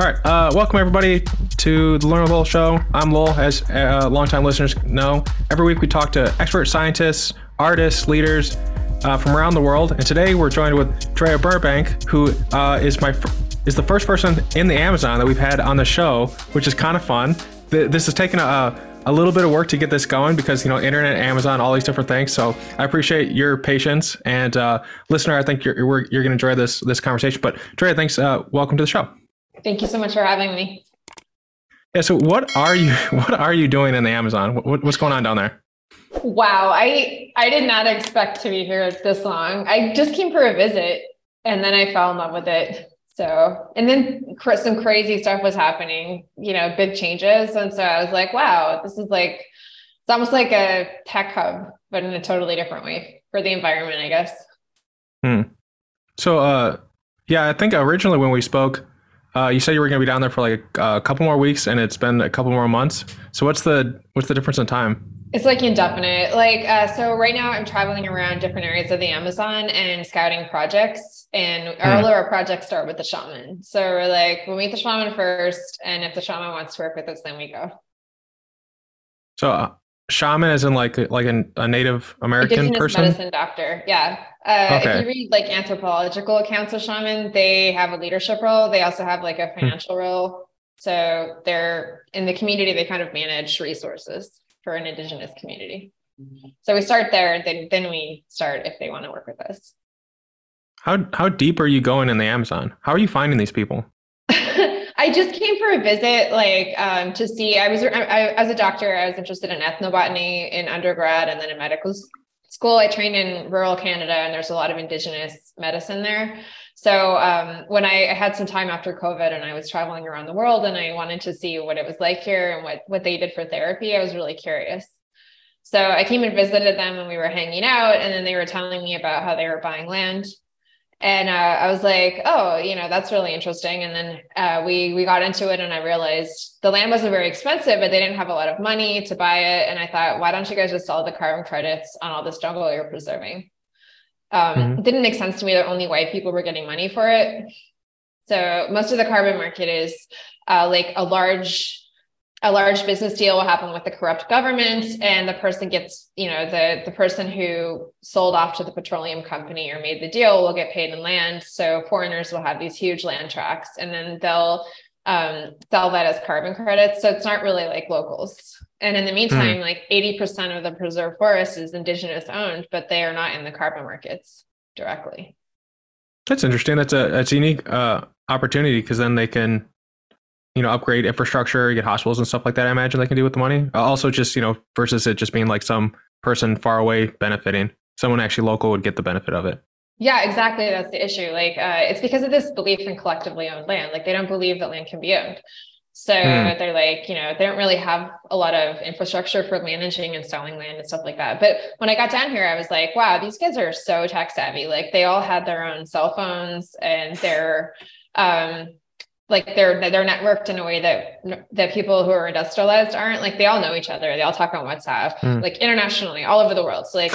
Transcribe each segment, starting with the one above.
All right, uh, welcome everybody to the Learnable Show. I'm Lowell, as uh, longtime listeners know. Every week we talk to expert scientists, artists, leaders uh, from around the world, and today we're joined with Drea Burbank, who uh, is my fr- is the first person in the Amazon that we've had on the show, which is kind of fun. Th- this has taken a, a little bit of work to get this going because you know internet, Amazon, all these different things. So I appreciate your patience and uh, listener. I think you're you're, going to enjoy this this conversation. But Drea, thanks. Uh, welcome to the show. Thank you so much for having me. Yeah. So what are you what are you doing in the Amazon? What, what's going on down there? Wow, I I did not expect to be here this long. I just came for a visit and then I fell in love with it. So, and then some crazy stuff was happening, you know, big changes. And so I was like, wow, this is like, it's almost like a tech hub, but in a totally different way for the environment, I guess. Hmm. So, uh, yeah, I think originally when we spoke, uh, you said you were going to be down there for like a, a, couple more weeks, and it's been a couple more months. So what's the what's the difference in time? It's like indefinite. Like uh, so, right now I'm traveling around different areas of the Amazon and scouting projects. And hmm. all of our projects start with the shaman. So we're like, we'll meet the shaman first, and if the shaman wants to work with us, then we go. So uh, shaman is in like like an, a Native American Indigenous person. medicine doctor. Yeah. Uh, okay. If you read like anthropological accounts of shaman, they have a leadership role. They also have like a hmm. financial role. So they're in the community. They kind of manage resources for an indigenous community. So we start there, then then we start if they want to work with us. How how deep are you going in the Amazon? How are you finding these people? I just came for a visit, like um, to see. I was I, I, as a doctor, I was interested in ethnobotany in undergrad and then in medical school. I trained in rural Canada, and there's a lot of Indigenous medicine there. So um, when I had some time after COVID, and I was traveling around the world, and I wanted to see what it was like here and what what they did for therapy, I was really curious. So I came and visited them, and we were hanging out, and then they were telling me about how they were buying land and uh, I was like, oh, you know, that's really interesting. And then uh, we we got into it, and I realized the land wasn't very expensive, but they didn't have a lot of money to buy it. And I thought, why don't you guys just sell the carbon credits on all this jungle you're preserving? Um, mm-hmm. It didn't make sense to me that only white people were getting money for it. So most of the carbon market is uh, like a large a large business deal will happen with the corrupt government and the person gets you know the the person who sold off to the petroleum company or made the deal will get paid in land. So foreigners will have these huge land tracts and then they'll um, sell that as carbon credits. So it's not really like locals. And in the meantime mm. like 80% of the preserved forest is indigenous owned but they are not in the carbon markets directly. That's interesting. That's a that's a unique uh, opportunity because then they can you know upgrade infrastructure, get hospitals and stuff like that. I imagine they can do with the money. Uh, also, just you know versus it just being like some person far away benefiting, someone actually local would get the benefit of it. Yeah, exactly. That's the issue. Like, uh, it's because of this belief in collectively owned land. Like, they don't believe that land can be owned. So mm. they're like, you know, they don't really have a lot of infrastructure for managing and selling land and stuff like that. But when I got down here, I was like, wow, these kids are so tech savvy. Like, they all had their own cell phones and they're, um, like they're they're networked in a way that that people who are industrialized aren't. Like they all know each other. They all talk on whatsapp mm. like internationally all over the world. So like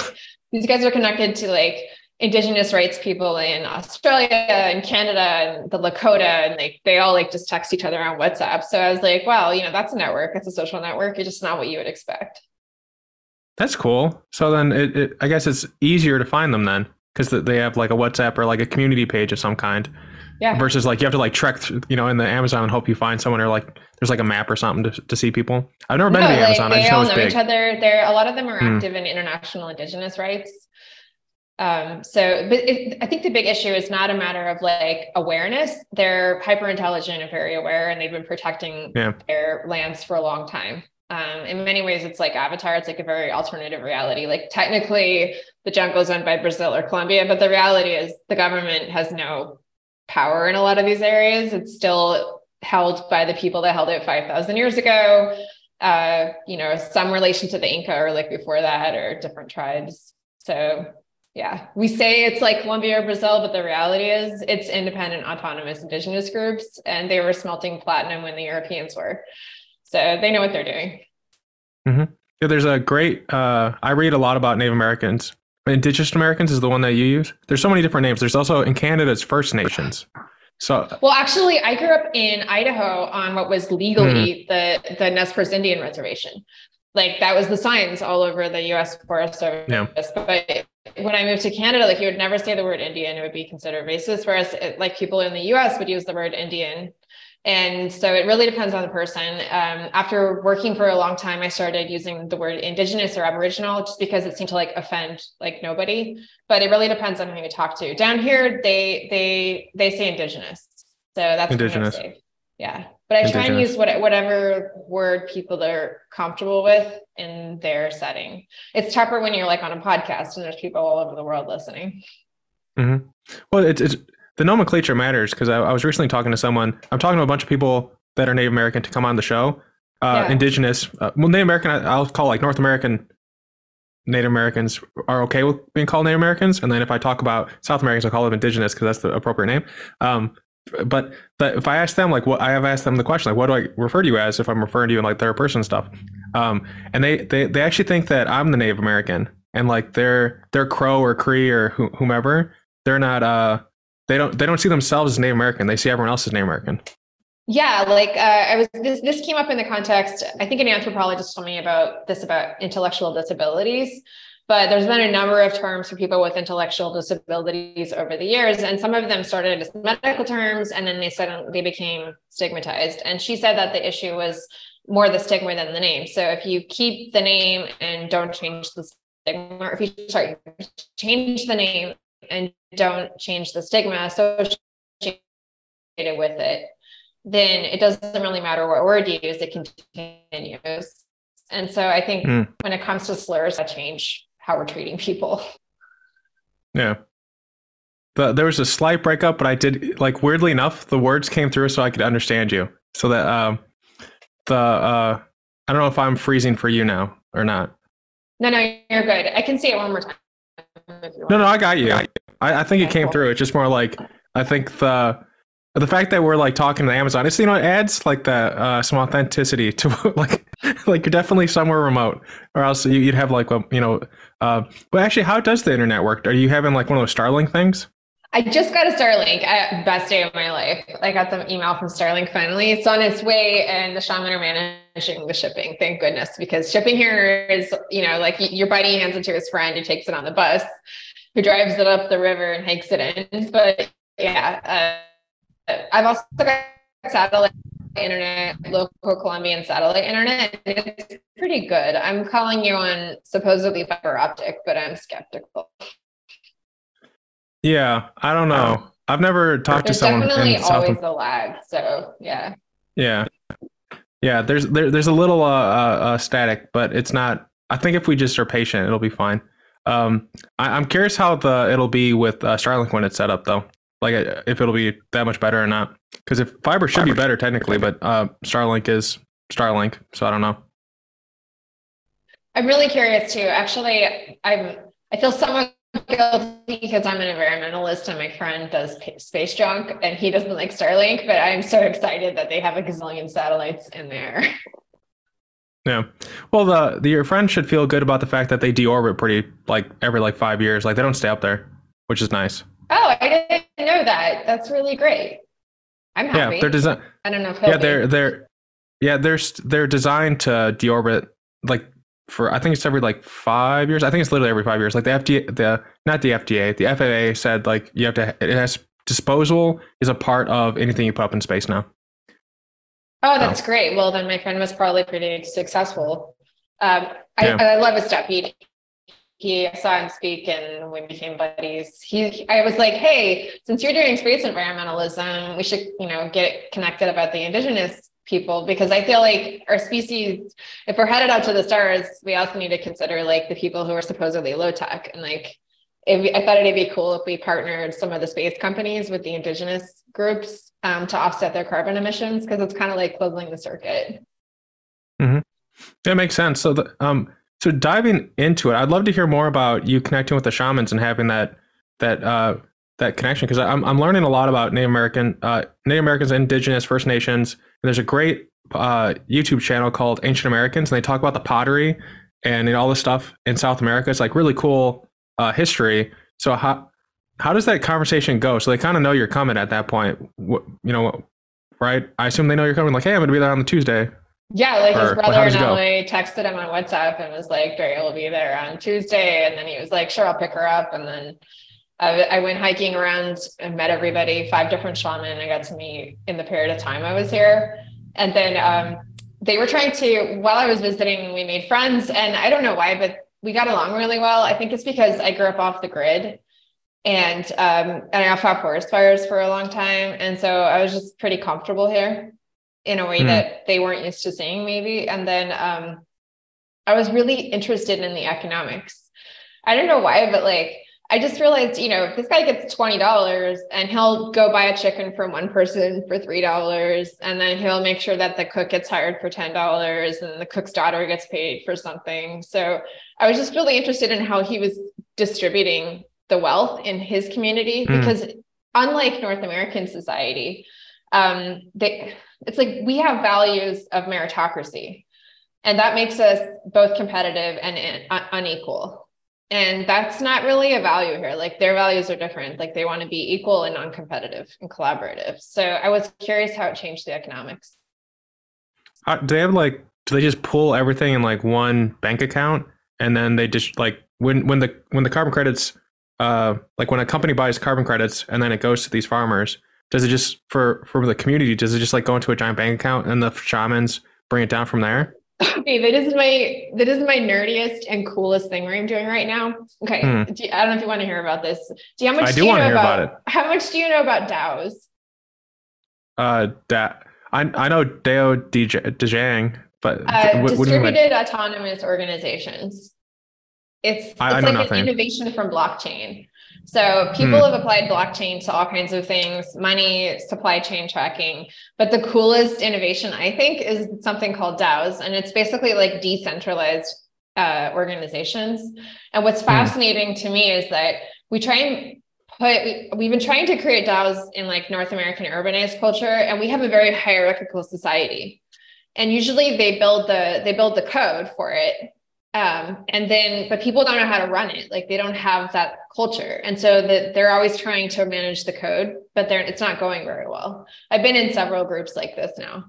these guys are connected to like indigenous rights people in australia and canada and the lakota and like they all like just text each other on whatsapp. So i was like well you know that's a network. It's a social network. It's just not what you would expect. That's cool. So then it, it i guess it's easier to find them then because they have like a whatsapp or like a community page of some kind yeah. Versus like you have to like trek, through, you know, in the Amazon and hope you find someone or like there's like a map or something to, to see people. I've never been to the like, Amazon. They I just all know, know each other. There, a lot of them are mm. active in international indigenous rights. Um, so, but it, I think the big issue is not a matter of like awareness. They're hyper intelligent and very aware, and they've been protecting yeah. their lands for a long time. Um, in many ways, it's like Avatar. It's like a very alternative reality. Like technically, the jungle is owned by Brazil or Colombia, but the reality is the government has no power in a lot of these areas. It's still held by the people that held it 5,000 years ago. Uh, you know, some relation to the Inca or like before that or different tribes. So yeah, we say it's like Colombia or Brazil, but the reality is it's independent, autonomous indigenous groups, and they were smelting platinum when the Europeans were. So they know what they're doing. Mm-hmm. Yeah, there's a great. Uh, I read a lot about Native Americans, Indigenous Americans is the one that you use. There's so many different names. There's also in Canada, it's First Nations. So well, actually, I grew up in Idaho on what was legally mm-hmm. the the Nez Perce Indian Reservation. Like that was the signs all over the U.S. Forest Service. Yeah. But when I moved to Canada, like you would never say the word Indian; it would be considered racist. Whereas, it, like people in the U.S. would use the word Indian and so it really depends on the person. Um, after working for a long time, I started using the word indigenous or aboriginal just because it seemed to like offend like nobody. But it really depends on who you talk to. Down here, they they they say indigenous, so that's indigenous. Yeah, but I indigenous. try and use what, whatever word people are comfortable with in their setting. It's tougher when you're like on a podcast and there's people all over the world listening. Mm-hmm. Well, it's it's the nomenclature matters because I, I, was recently talking to someone. I'm talking to a bunch of people that are Native American to come on the show. Uh, yeah. Indigenous, uh, well, Native American, I'll call like North American Native Americans are okay with being called Native Americans, and then if I talk about South Americans, I'll call them Indigenous because that's the appropriate name. Um, but but if I ask them like what I have asked them the question like what do I refer to you as if I'm referring to you in like third person stuff, um, and they they they actually think that I'm the Native American and like they're they're Crow or Cree or whomever. They're not uh they don't they don't see themselves as Native American. They see everyone else as Native American. Yeah, like uh, I was this this came up in the context. I think an anthropologist told me about this about intellectual disabilities, but there's been a number of terms for people with intellectual disabilities over the years, and some of them started as medical terms, and then they suddenly became stigmatized. And she said that the issue was more the stigma than the name. So if you keep the name and don't change the stigma, or if you sorry change the name and don't change the stigma associated with it, then it doesn't really matter what word you use, it continues. And so I think mm. when it comes to slurs, that change how we're treating people. Yeah. The, there was a slight breakup, but I did like weirdly enough, the words came through so I could understand you. So that um the uh I don't know if I'm freezing for you now or not. No, no, you're good. I can see it one more time. No, no, I got you. I, I think it came through. It's just more like I think the the fact that we're like talking to Amazon, it's you know, it adds like that uh, some authenticity to like like you're definitely somewhere remote, or else you'd have like a you know. Uh, but actually, how does the internet work? Are you having like one of those Starlink things? I just got a Starlink. I, best day of my life. I got the email from Starlink finally. It's on its way, and the shaman are managing the shipping. Thank goodness, because shipping here is, you know, like your buddy hands it to his friend who takes it on the bus, who drives it up the river and hikes it in. But yeah, uh, I've also got satellite internet, local Colombian satellite internet. It's pretty good. I'm calling you on supposedly fiber optic, but I'm skeptical. Yeah, I don't know. I've never talked there's to someone. Definitely in always South... a lag. So yeah. Yeah, yeah. There's there, there's a little uh, uh, uh, static, but it's not. I think if we just are patient, it'll be fine. Um, I, am curious how the it'll be with uh, Starlink when it's set up, though. Like uh, if it'll be that much better or not. Because if fiber should be better technically, but uh, Starlink is Starlink, so I don't know. I'm really curious too. Actually, I'm. I feel somewhat guilty because I'm an environmentalist and my friend does space junk and he doesn't like Starlink, but I'm so excited that they have a gazillion satellites in there. Yeah. Well, the, the your friend should feel good about the fact that they deorbit pretty like every like five years. Like they don't stay up there, which is nice. Oh, I didn't know that. That's really great. I'm happy. Yeah, they're designed. I don't know. yeah, they're they're yeah they're they're designed to deorbit like for I think it's every like five years. I think it's literally every five years. Like the FDA, the not the FDA, the FAA said like you have to. It has disposal is a part of anything you put up in space now. Oh, that's great. Well, then my friend was probably pretty successful. Um, I, yeah. I love his stuff. He he I saw him speak and we became buddies. He I was like, hey, since you're doing space environmentalism, we should you know get connected about the indigenous people because I feel like our species, if we're headed out to the stars, we also need to consider like the people who are supposedly low tech and like. If, I thought it'd be cool if we partnered some of the space companies with the indigenous groups um, to offset their carbon emissions because it's kind of like closing the circuit. Mm-hmm. That makes sense. So, the, um, so diving into it, I'd love to hear more about you connecting with the shamans and having that that uh, that connection because I'm I'm learning a lot about Native American uh, Native Americans, Indigenous, First Nations. And there's a great uh, YouTube channel called Ancient Americans, and they talk about the pottery and you know, all the stuff in South America. It's like really cool uh, history. So how how does that conversation go? So they kind of know you're coming at that point. What, you know, right? I assume they know you're coming. Like, hey, I'm gonna be there on the Tuesday. Yeah, like his brother how does in it go? Texted him on WhatsApp and was like, Barry will be there on Tuesday. And then he was like, sure, I'll pick her up. And then I, I went hiking around and met everybody, five different shaman I got to meet in the period of time I was here. And then um, they were trying to, while I was visiting, we made friends. And I don't know why, but we got along really well. I think it's because I grew up off the grid and um, and I fought forest fires for a long time. And so I was just pretty comfortable here in a way Hmm. that they weren't used to seeing maybe. And then um, I was really interested in the economics. I don't know why, but like I just realized, you know, if this guy gets twenty dollars and he'll go buy a chicken from one person for three dollars, and then he'll make sure that the cook gets hired for ten dollars, and the cook's daughter gets paid for something. So I was just really interested in how he was distributing the wealth in his community Hmm. because unlike North American society, um, they it's like we have values of meritocracy, and that makes us both competitive and in- un- unequal. And that's not really a value here. Like their values are different. Like they want to be equal and non-competitive and collaborative. So I was curious how it changed the economics. Uh, do they have like? Do they just pull everything in like one bank account, and then they just like when when the when the carbon credits, uh, like when a company buys carbon credits, and then it goes to these farmers. Does it just for for the community? Does it just like go into a giant bank account, and the shamans bring it down from there? Okay, that is my that is my nerdiest and coolest thing I'm doing right now. Okay, Hmm. do you- I don't know if you want to hear about this. Do you how much I do, do you know hear about, about How much do you know about DAOs? Uh, that I I know Deo DJ Dejang, but Uh, what, what do you mean? distributed autonomous organizations. It's it's I- I like an innovation from blockchain. So people Hmm. have applied blockchain to all kinds of things, money, supply chain tracking. But the coolest innovation, I think, is something called DAOs, and it's basically like decentralized uh, organizations. And what's Hmm. fascinating to me is that we try and put we, we've been trying to create DAOs in like North American urbanized culture, and we have a very hierarchical society and usually they build the they build the code for it um, and then but people don't know how to run it like they don't have that culture and so that they're always trying to manage the code but they're it's not going very well i've been in several groups like this now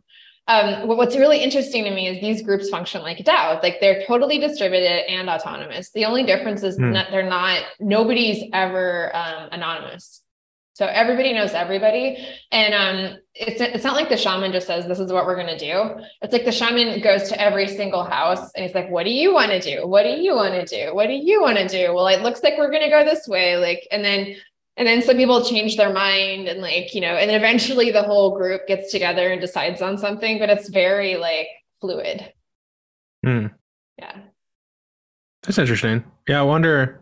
um, what- what's really interesting to me is these groups function like DAOs, like they're totally distributed and autonomous. The only difference is Hmm. that they're not, nobody's ever um, anonymous. So everybody knows everybody. And um, it's, it's not like the shaman just says, this is what we're going to do. It's like the shaman goes to every single house and he's like, what do you want to do? What do you want to do? What do you want to do? Well, it looks like we're going to go this way. Like, and then, and then some people change their mind and like, you know, and then eventually the whole group gets together and decides on something, but it's very like fluid. Hmm. Yeah. That's interesting. Yeah, I wonder.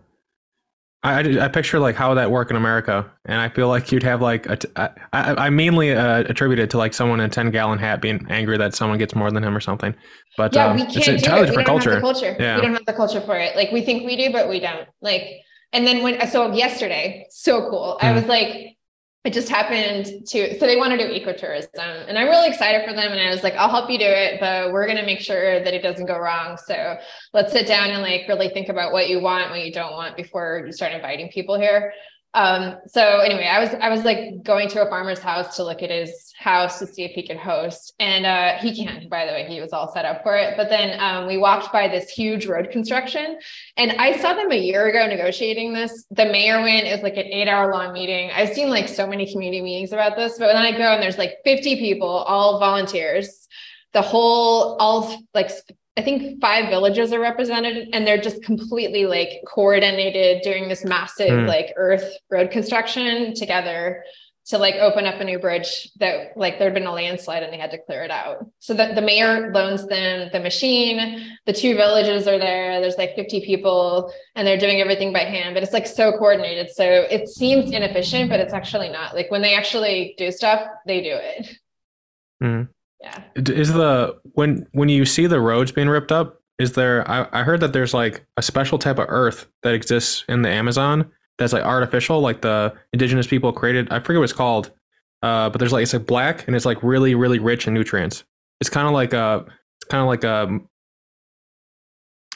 I, I, I picture like how that work in America, and I feel like you'd have like a t- I, I, mainly uh, attribute it to like someone in a ten gallon hat being angry that someone gets more than him or something. But yeah, uh, we can't an do entirely it. We don't culture. have the culture. Yeah. We don't have the culture for it. Like we think we do, but we don't. Like, and then when so yesterday, so cool. I Hmm. was like, it just happened to so they want to do ecotourism, and I'm really excited for them. And I was like, I'll help you do it, but we're gonna make sure that it doesn't go wrong. So let's sit down and like really think about what you want, what you don't want before you start inviting people here. Um, so anyway, I was I was like going to a farmer's house to look at his house to see if he could host, and uh, he can. By the way, he was all set up for it. But then um, we walked by this huge road construction, and I saw them a year ago negotiating this. The mayor went. Was like an eight-hour long meeting. I've seen like so many community meetings about this, but then I go and there's like 50 people, all volunteers. The whole, all like I think five villages are represented, and they're just completely like coordinated doing this massive Hmm. like earth road construction together to like open up a new bridge that like there'd been a landslide and they had to clear it out. So that the mayor loans them the machine, the two villages are there, there's like 50 people and they're doing everything by hand, but it's like so coordinated. So it seems inefficient, but it's actually not. Like when they actually do stuff, they do it. Mhm. Yeah. Is the when when you see the roads being ripped up? Is there? I, I heard that there's like a special type of earth that exists in the Amazon that's like artificial, like the indigenous people created. I forget what it's called, uh, but there's like it's like black and it's like really really rich in nutrients. It's kind of like a, it's kind of like a.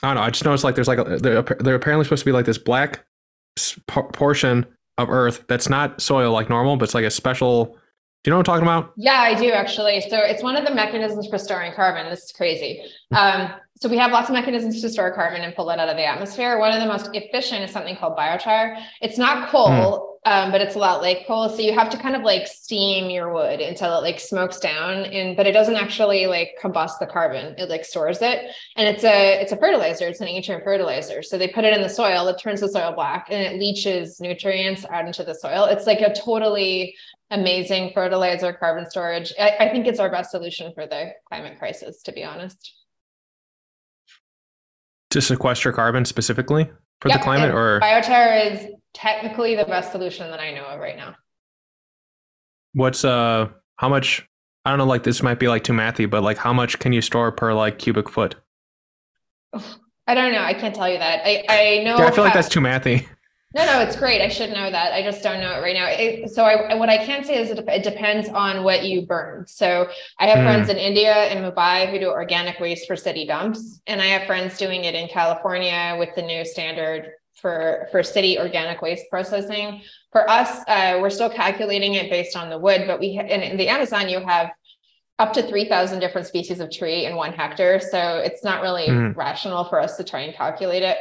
I don't know. I just noticed like there's like a, they're, they're apparently supposed to be like this black portion of Earth that's not soil like normal, but it's like a special. Do you know what I'm talking about? Yeah, I do actually. So it's one of the mechanisms for storing carbon. This is crazy. Um, so we have lots of mechanisms to store carbon and pull it out of the atmosphere. One of the most efficient is something called biochar. It's not coal, mm. um, but it's a lot like coal. So you have to kind of like steam your wood until it like smokes down, and but it doesn't actually like combust the carbon. It like stores it, and it's a it's a fertilizer. It's an ancient fertilizer. So they put it in the soil. It turns the soil black, and it leaches nutrients out into the soil. It's like a totally amazing fertilizer carbon storage. I, I think it's our best solution for the climate crisis, to be honest to sequester carbon specifically for yep, the climate or biochar is technically the best solution that I know of right now. What's uh how much I don't know like this might be like too mathy, but like how much can you store per like cubic foot? I don't know. I can't tell you that. I I know yeah, I feel how, like that's too mathy. No, no, it's great. I should know that. I just don't know it right now. It, so I, what I can say is it, it, depends on what you burn. So I have mm. friends in India and Mumbai who do organic waste for city dumps, and I have friends doing it in California with the new standard for for city organic waste processing. For us, uh, we're still calculating it based on the wood, but we ha- in, in the Amazon you have up to 3,000 different species of tree in one hectare. So it's not really mm. rational for us to try and calculate it.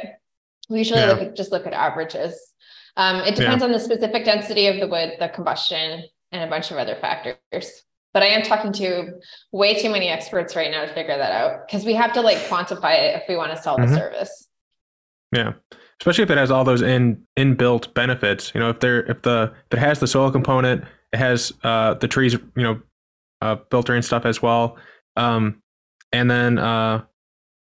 We usually yeah. look just look at averages. Um, it depends yeah. on the specific density of the wood, the combustion, and a bunch of other factors. But I am talking to way too many experts right now to figure that out because we have to like quantify it if we want to sell mm-hmm. the service. Yeah, especially if it has all those in inbuilt benefits. You know, if there if the if it has the soil component, it has uh, the trees, you know, uh, filtering stuff as well. Um, and then uh,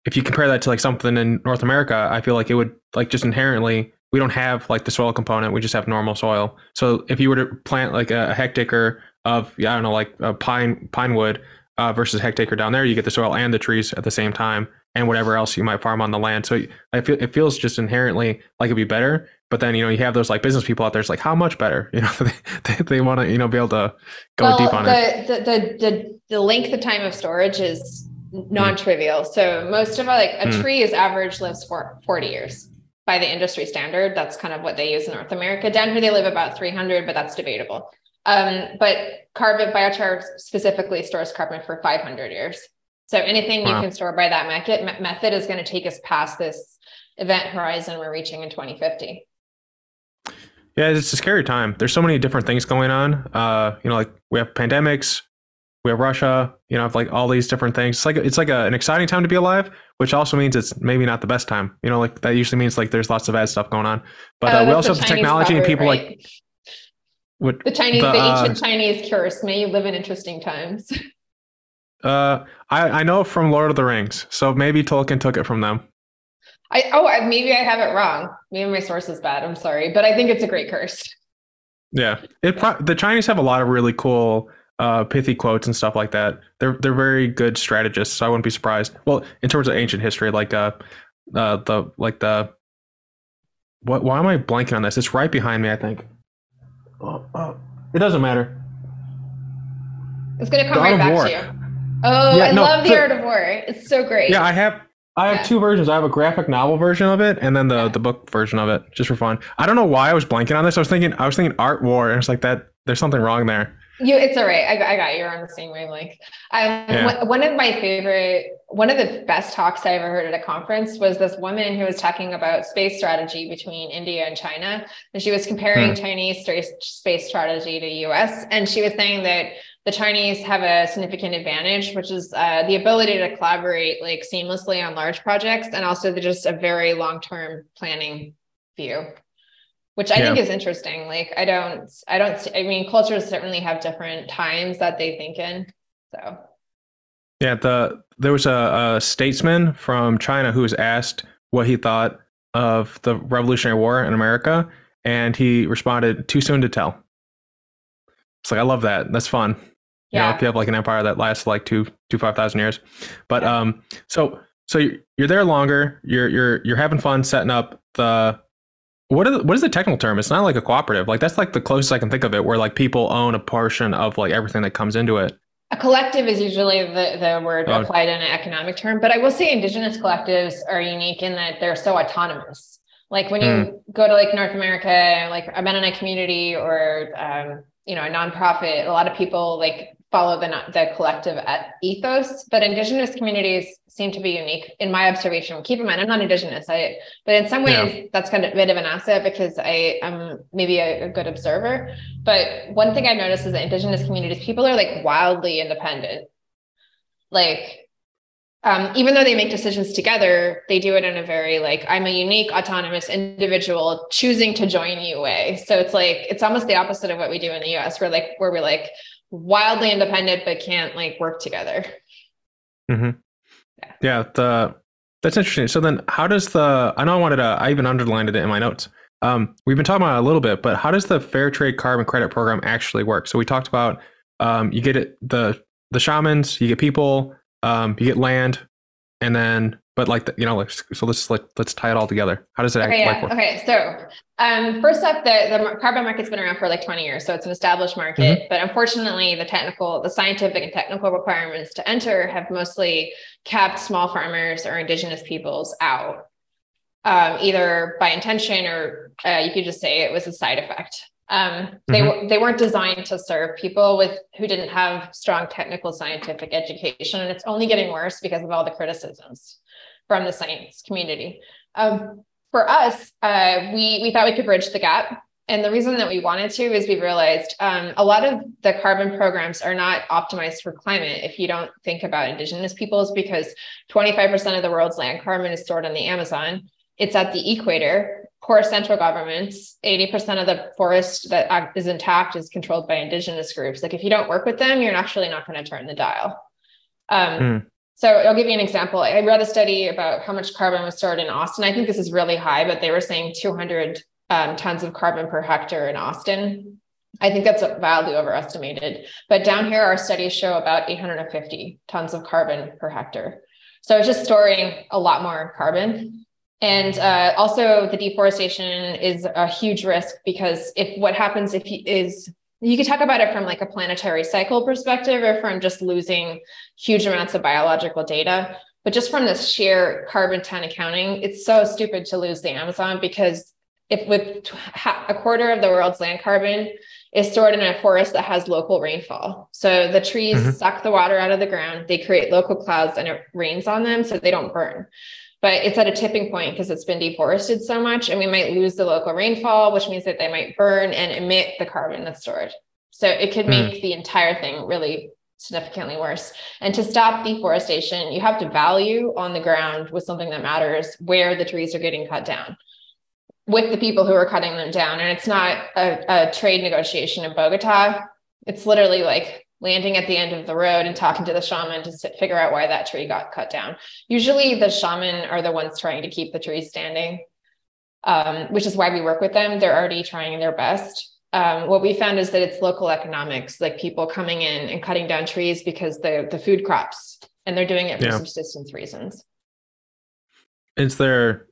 if you compare that to like something in North America, I feel like it would like just inherently we don't have like the soil component. We just have normal soil. So if you were to plant like a, a hectare of yeah, I don't know like a pine pine wood uh, versus hectare down there, you get the soil and the trees at the same time, and whatever else you might farm on the land. So I feel it feels just inherently like it'd be better. But then you know you have those like business people out there. It's like how much better? You know they they, they want to you know be able to go well, deep on the, it. The, the the the length of time of storage is non-trivial. So most of our, like a mm. tree is average lives for 40 years by the industry standard. That's kind of what they use in North America. Down here they live about 300, but that's debatable. Um, but carbon biochar specifically stores carbon for 500 years. So anything wow. you can store by that method method is going to take us past this event horizon we're reaching in 2050. Yeah, it's a scary time. There's so many different things going on. Uh, you know, like we have pandemics, we have Russia, you know, have like all these different things. It's like it's like a, an exciting time to be alive, which also means it's maybe not the best time. You know, like that usually means like there's lots of bad stuff going on. But oh, uh, we also have the technology and people right? like what the Chinese, the, the ancient uh, Chinese curse. May you live in interesting times. Uh, I I know from Lord of the Rings, so maybe Tolkien took it from them. I oh maybe I have it wrong. Maybe my source is bad. I'm sorry, but I think it's a great curse. Yeah, it the Chinese have a lot of really cool uh, pithy quotes and stuff like that. They're they're very good strategists, so I wouldn't be surprised. Well, in terms of ancient history, like uh, uh the like the what? Why am I blanking on this? It's right behind me, I think. Oh, oh. it doesn't matter. It's gonna come right back war. to you. Oh, yeah, I no, love the Art of War. It's so great. Yeah, I have I have yeah. two versions. I have a graphic novel version of it and then the, yeah. the book version of it, just for fun. I don't know why I was blanking on this. I was thinking I was thinking art war, and it's like that. There's something wrong there. You, it's all right. I, I got you. You're on the same wavelength. Um, yeah. One of my favorite, one of the best talks I ever heard at a conference was this woman who was talking about space strategy between India and China, and she was comparing hmm. Chinese space strategy to U.S. And she was saying that the Chinese have a significant advantage, which is uh, the ability to collaborate like seamlessly on large projects, and also just a very long-term planning view which I yeah. think is interesting. Like I don't, I don't, I mean, cultures certainly have different times that they think in. So. Yeah, the there was a, a statesman from China who was asked what he thought of the Revolutionary War in America, and he responded, "Too soon to tell." It's like I love that. That's fun. Yeah. You know, if you have like an empire that lasts like two, two five thousand years, but yeah. um, so so you're there longer. You're you're you're having fun setting up the what is what is the technical term? It's not like a cooperative. Like that's like the closest I can think of it, where like people own a portion of like everything that comes into it. A collective is usually the, the word oh. applied in an economic term, but I will say indigenous collectives are unique in that they're so autonomous. Like when you mm. go to like North America, like a Mennonite community or um, you know a nonprofit, a lot of people like follow the the collective ethos. But Indigenous communities seem to be unique in my observation. Keep in mind, I'm not Indigenous, I but in some ways yeah. that's kind of a bit of an asset because I am maybe a, a good observer. But one thing I've noticed is that Indigenous communities, people are like wildly independent. Like um, even though they make decisions together, they do it in a very like I'm a unique autonomous individual choosing to join you way. So it's like it's almost the opposite of what we do in the US. We're like where we're like wildly independent but can't like work together. Mm-hmm. Yeah. yeah, the that's interesting. So then how does the I know I wanted to I even underlined it in my notes. Um, we've been talking about it a little bit, but how does the fair trade carbon credit program actually work? So we talked about um, you get it the the shamans, you get people, um, you get land, and then but like the, you know like so let's like let's tie it all together how does it okay, actually yeah. work okay so um, first up the, the carbon market's been around for like 20 years so it's an established market mm-hmm. but unfortunately the technical the scientific and technical requirements to enter have mostly kept small farmers or indigenous peoples out um, either by intention or uh, you could just say it was a side effect um, they mm-hmm. they weren't designed to serve people with who didn't have strong technical scientific education, and it's only getting worse because of all the criticisms from the science community. Um, for us, uh, we we thought we could bridge the gap, and the reason that we wanted to is we realized um, a lot of the carbon programs are not optimized for climate if you don't think about indigenous peoples because 25% of the world's land carbon is stored on the Amazon. It's at the equator poor central governments, 80% of the forest that is intact is controlled by indigenous groups. Like if you don't work with them, you're actually not going to turn the dial. Um, mm. So I'll give you an example. I read a study about how much carbon was stored in Austin. I think this is really high, but they were saying 200 um, tons of carbon per hectare in Austin. I think that's wildly overestimated. But down here, our studies show about 850 tons of carbon per hectare. So it's just storing a lot more carbon. And uh, also, the deforestation is a huge risk because if what happens if you, is you could talk about it from like a planetary cycle perspective or from just losing huge amounts of biological data. But just from this sheer carbon ton accounting, it's so stupid to lose the Amazon because if with a quarter of the world's land carbon is stored in a forest that has local rainfall. So the trees mm-hmm. suck the water out of the ground, they create local clouds and it rains on them so they don't burn but it's at a tipping point because it's been deforested so much and we might lose the local rainfall which means that they might burn and emit the carbon that's stored. So it could make mm. the entire thing really significantly worse. And to stop deforestation you have to value on the ground with something that matters where the trees are getting cut down with the people who are cutting them down. And it's not a, a trade negotiation in bogota. It's literally like landing at the end of the road and talking to the shaman to sit, figure out why that tree got cut down. Usually, the shaman are the ones trying to keep the trees standing, um, which is why we work with them. They're already trying their best. Um, what we found is that it's local economics, like people coming in and cutting down trees because the the food crops, and they're doing it for yeah. subsistence reasons. Is there?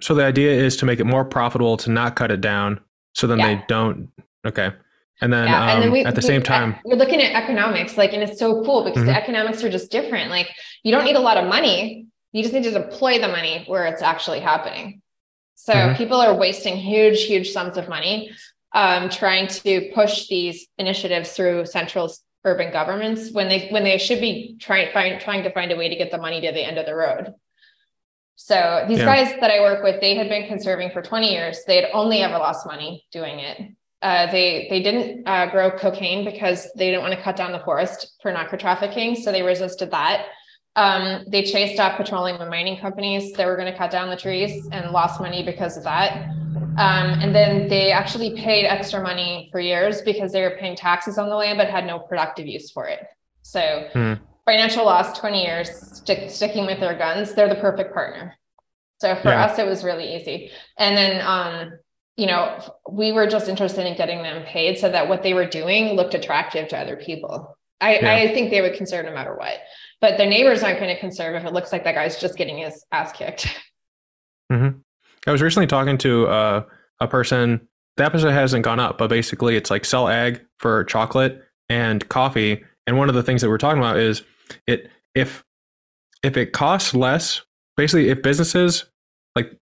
So the idea is to make it more profitable to not cut it down, so then yeah. they don't. Okay. And then, yeah. and then um, we, at the we, same time, we're looking at economics, like, and it's so cool because mm-hmm. the economics are just different. Like, you don't need a lot of money; you just need to deploy the money where it's actually happening. So mm-hmm. people are wasting huge, huge sums of money um, trying to push these initiatives through central urban governments when they when they should be trying find, trying to find a way to get the money to the end of the road. So these yeah. guys that I work with, they had been conserving for 20 years. They had only ever lost money doing it. Uh, they they didn't uh, grow cocaine because they didn't want to cut down the forest for narco trafficking, so they resisted that. Um, they chased up petroleum and mining companies that were going to cut down the trees and lost money because of that. Um, and then they actually paid extra money for years because they were paying taxes on the land but had no productive use for it. So hmm. financial loss, 20 years, stick, sticking with their guns, they're the perfect partner. So for yeah. us, it was really easy. And then um, you know, we were just interested in getting them paid so that what they were doing looked attractive to other people. I, yeah. I think they would conserve no matter what, but their neighbors aren't going to conserve if it looks like that guy's just getting his ass kicked. Mm-hmm. I was recently talking to uh, a person. The episode hasn't gone up, but basically, it's like sell egg for chocolate and coffee. And one of the things that we're talking about is it if if it costs less, basically, if businesses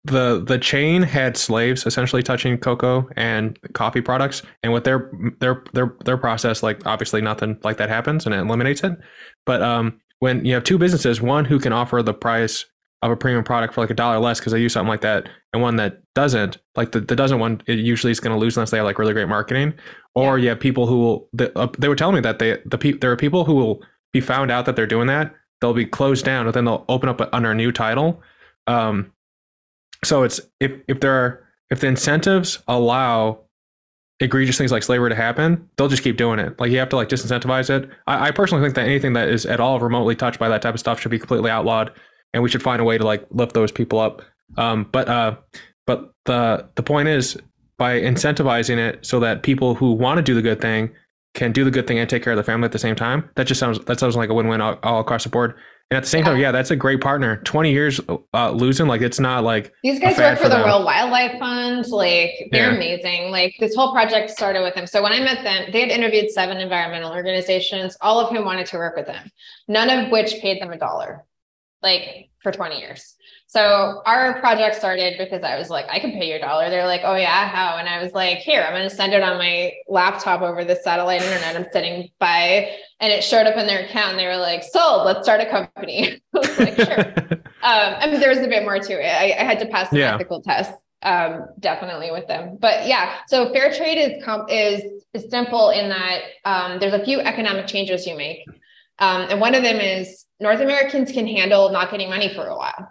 the the chain had slaves essentially touching cocoa and coffee products, and with their their their their process, like obviously nothing like that happens, and it eliminates it. But um, when you have two businesses, one who can offer the price of a premium product for like a dollar less because they use something like that, and one that doesn't, like the, the doesn't one, it usually is going to lose unless they have like really great marketing. Or yeah. you have people who will. They, uh, they were telling me that they the pe- there are people who will be found out that they're doing that. They'll be closed down, but then they'll open up under a new title. Um, so it's if if there are if the incentives allow egregious things like slavery to happen, they'll just keep doing it. Like you have to like disincentivize it. I, I, personally think that anything that is at all remotely touched by that type of stuff should be completely outlawed, and we should find a way to like lift those people up. Um, but uh, but the the point is by incentivizing it so that people who want to do the good thing can do the good thing and take care of the family at the same time. That just sounds that sounds like a win-win all, all across the board. And at the same yeah. time, yeah, that's a great partner. Twenty years uh, losing, like it's not like these guys work for, for the World Wildlife Fund. Like they're yeah. amazing. Like this whole project started with them. So when I met them, they had interviewed seven environmental organizations, all of whom wanted to work with them. None of which paid them a dollar, like for twenty years. So our project started because I was like, I can pay your dollar. They're like, oh yeah, how? And I was like, here, I'm going to send it on my laptop over the satellite internet. I'm sitting by, and it showed up in their account. And they were like, sold. Let's start a company. I was like, sure. um, I mean, there was a bit more to it. I, I had to pass some yeah. ethical tests, um, definitely with them. But yeah, so fair trade is comp- is, is simple in that um, there's a few economic changes you make, um, and one of them is North Americans can handle not getting money for a while.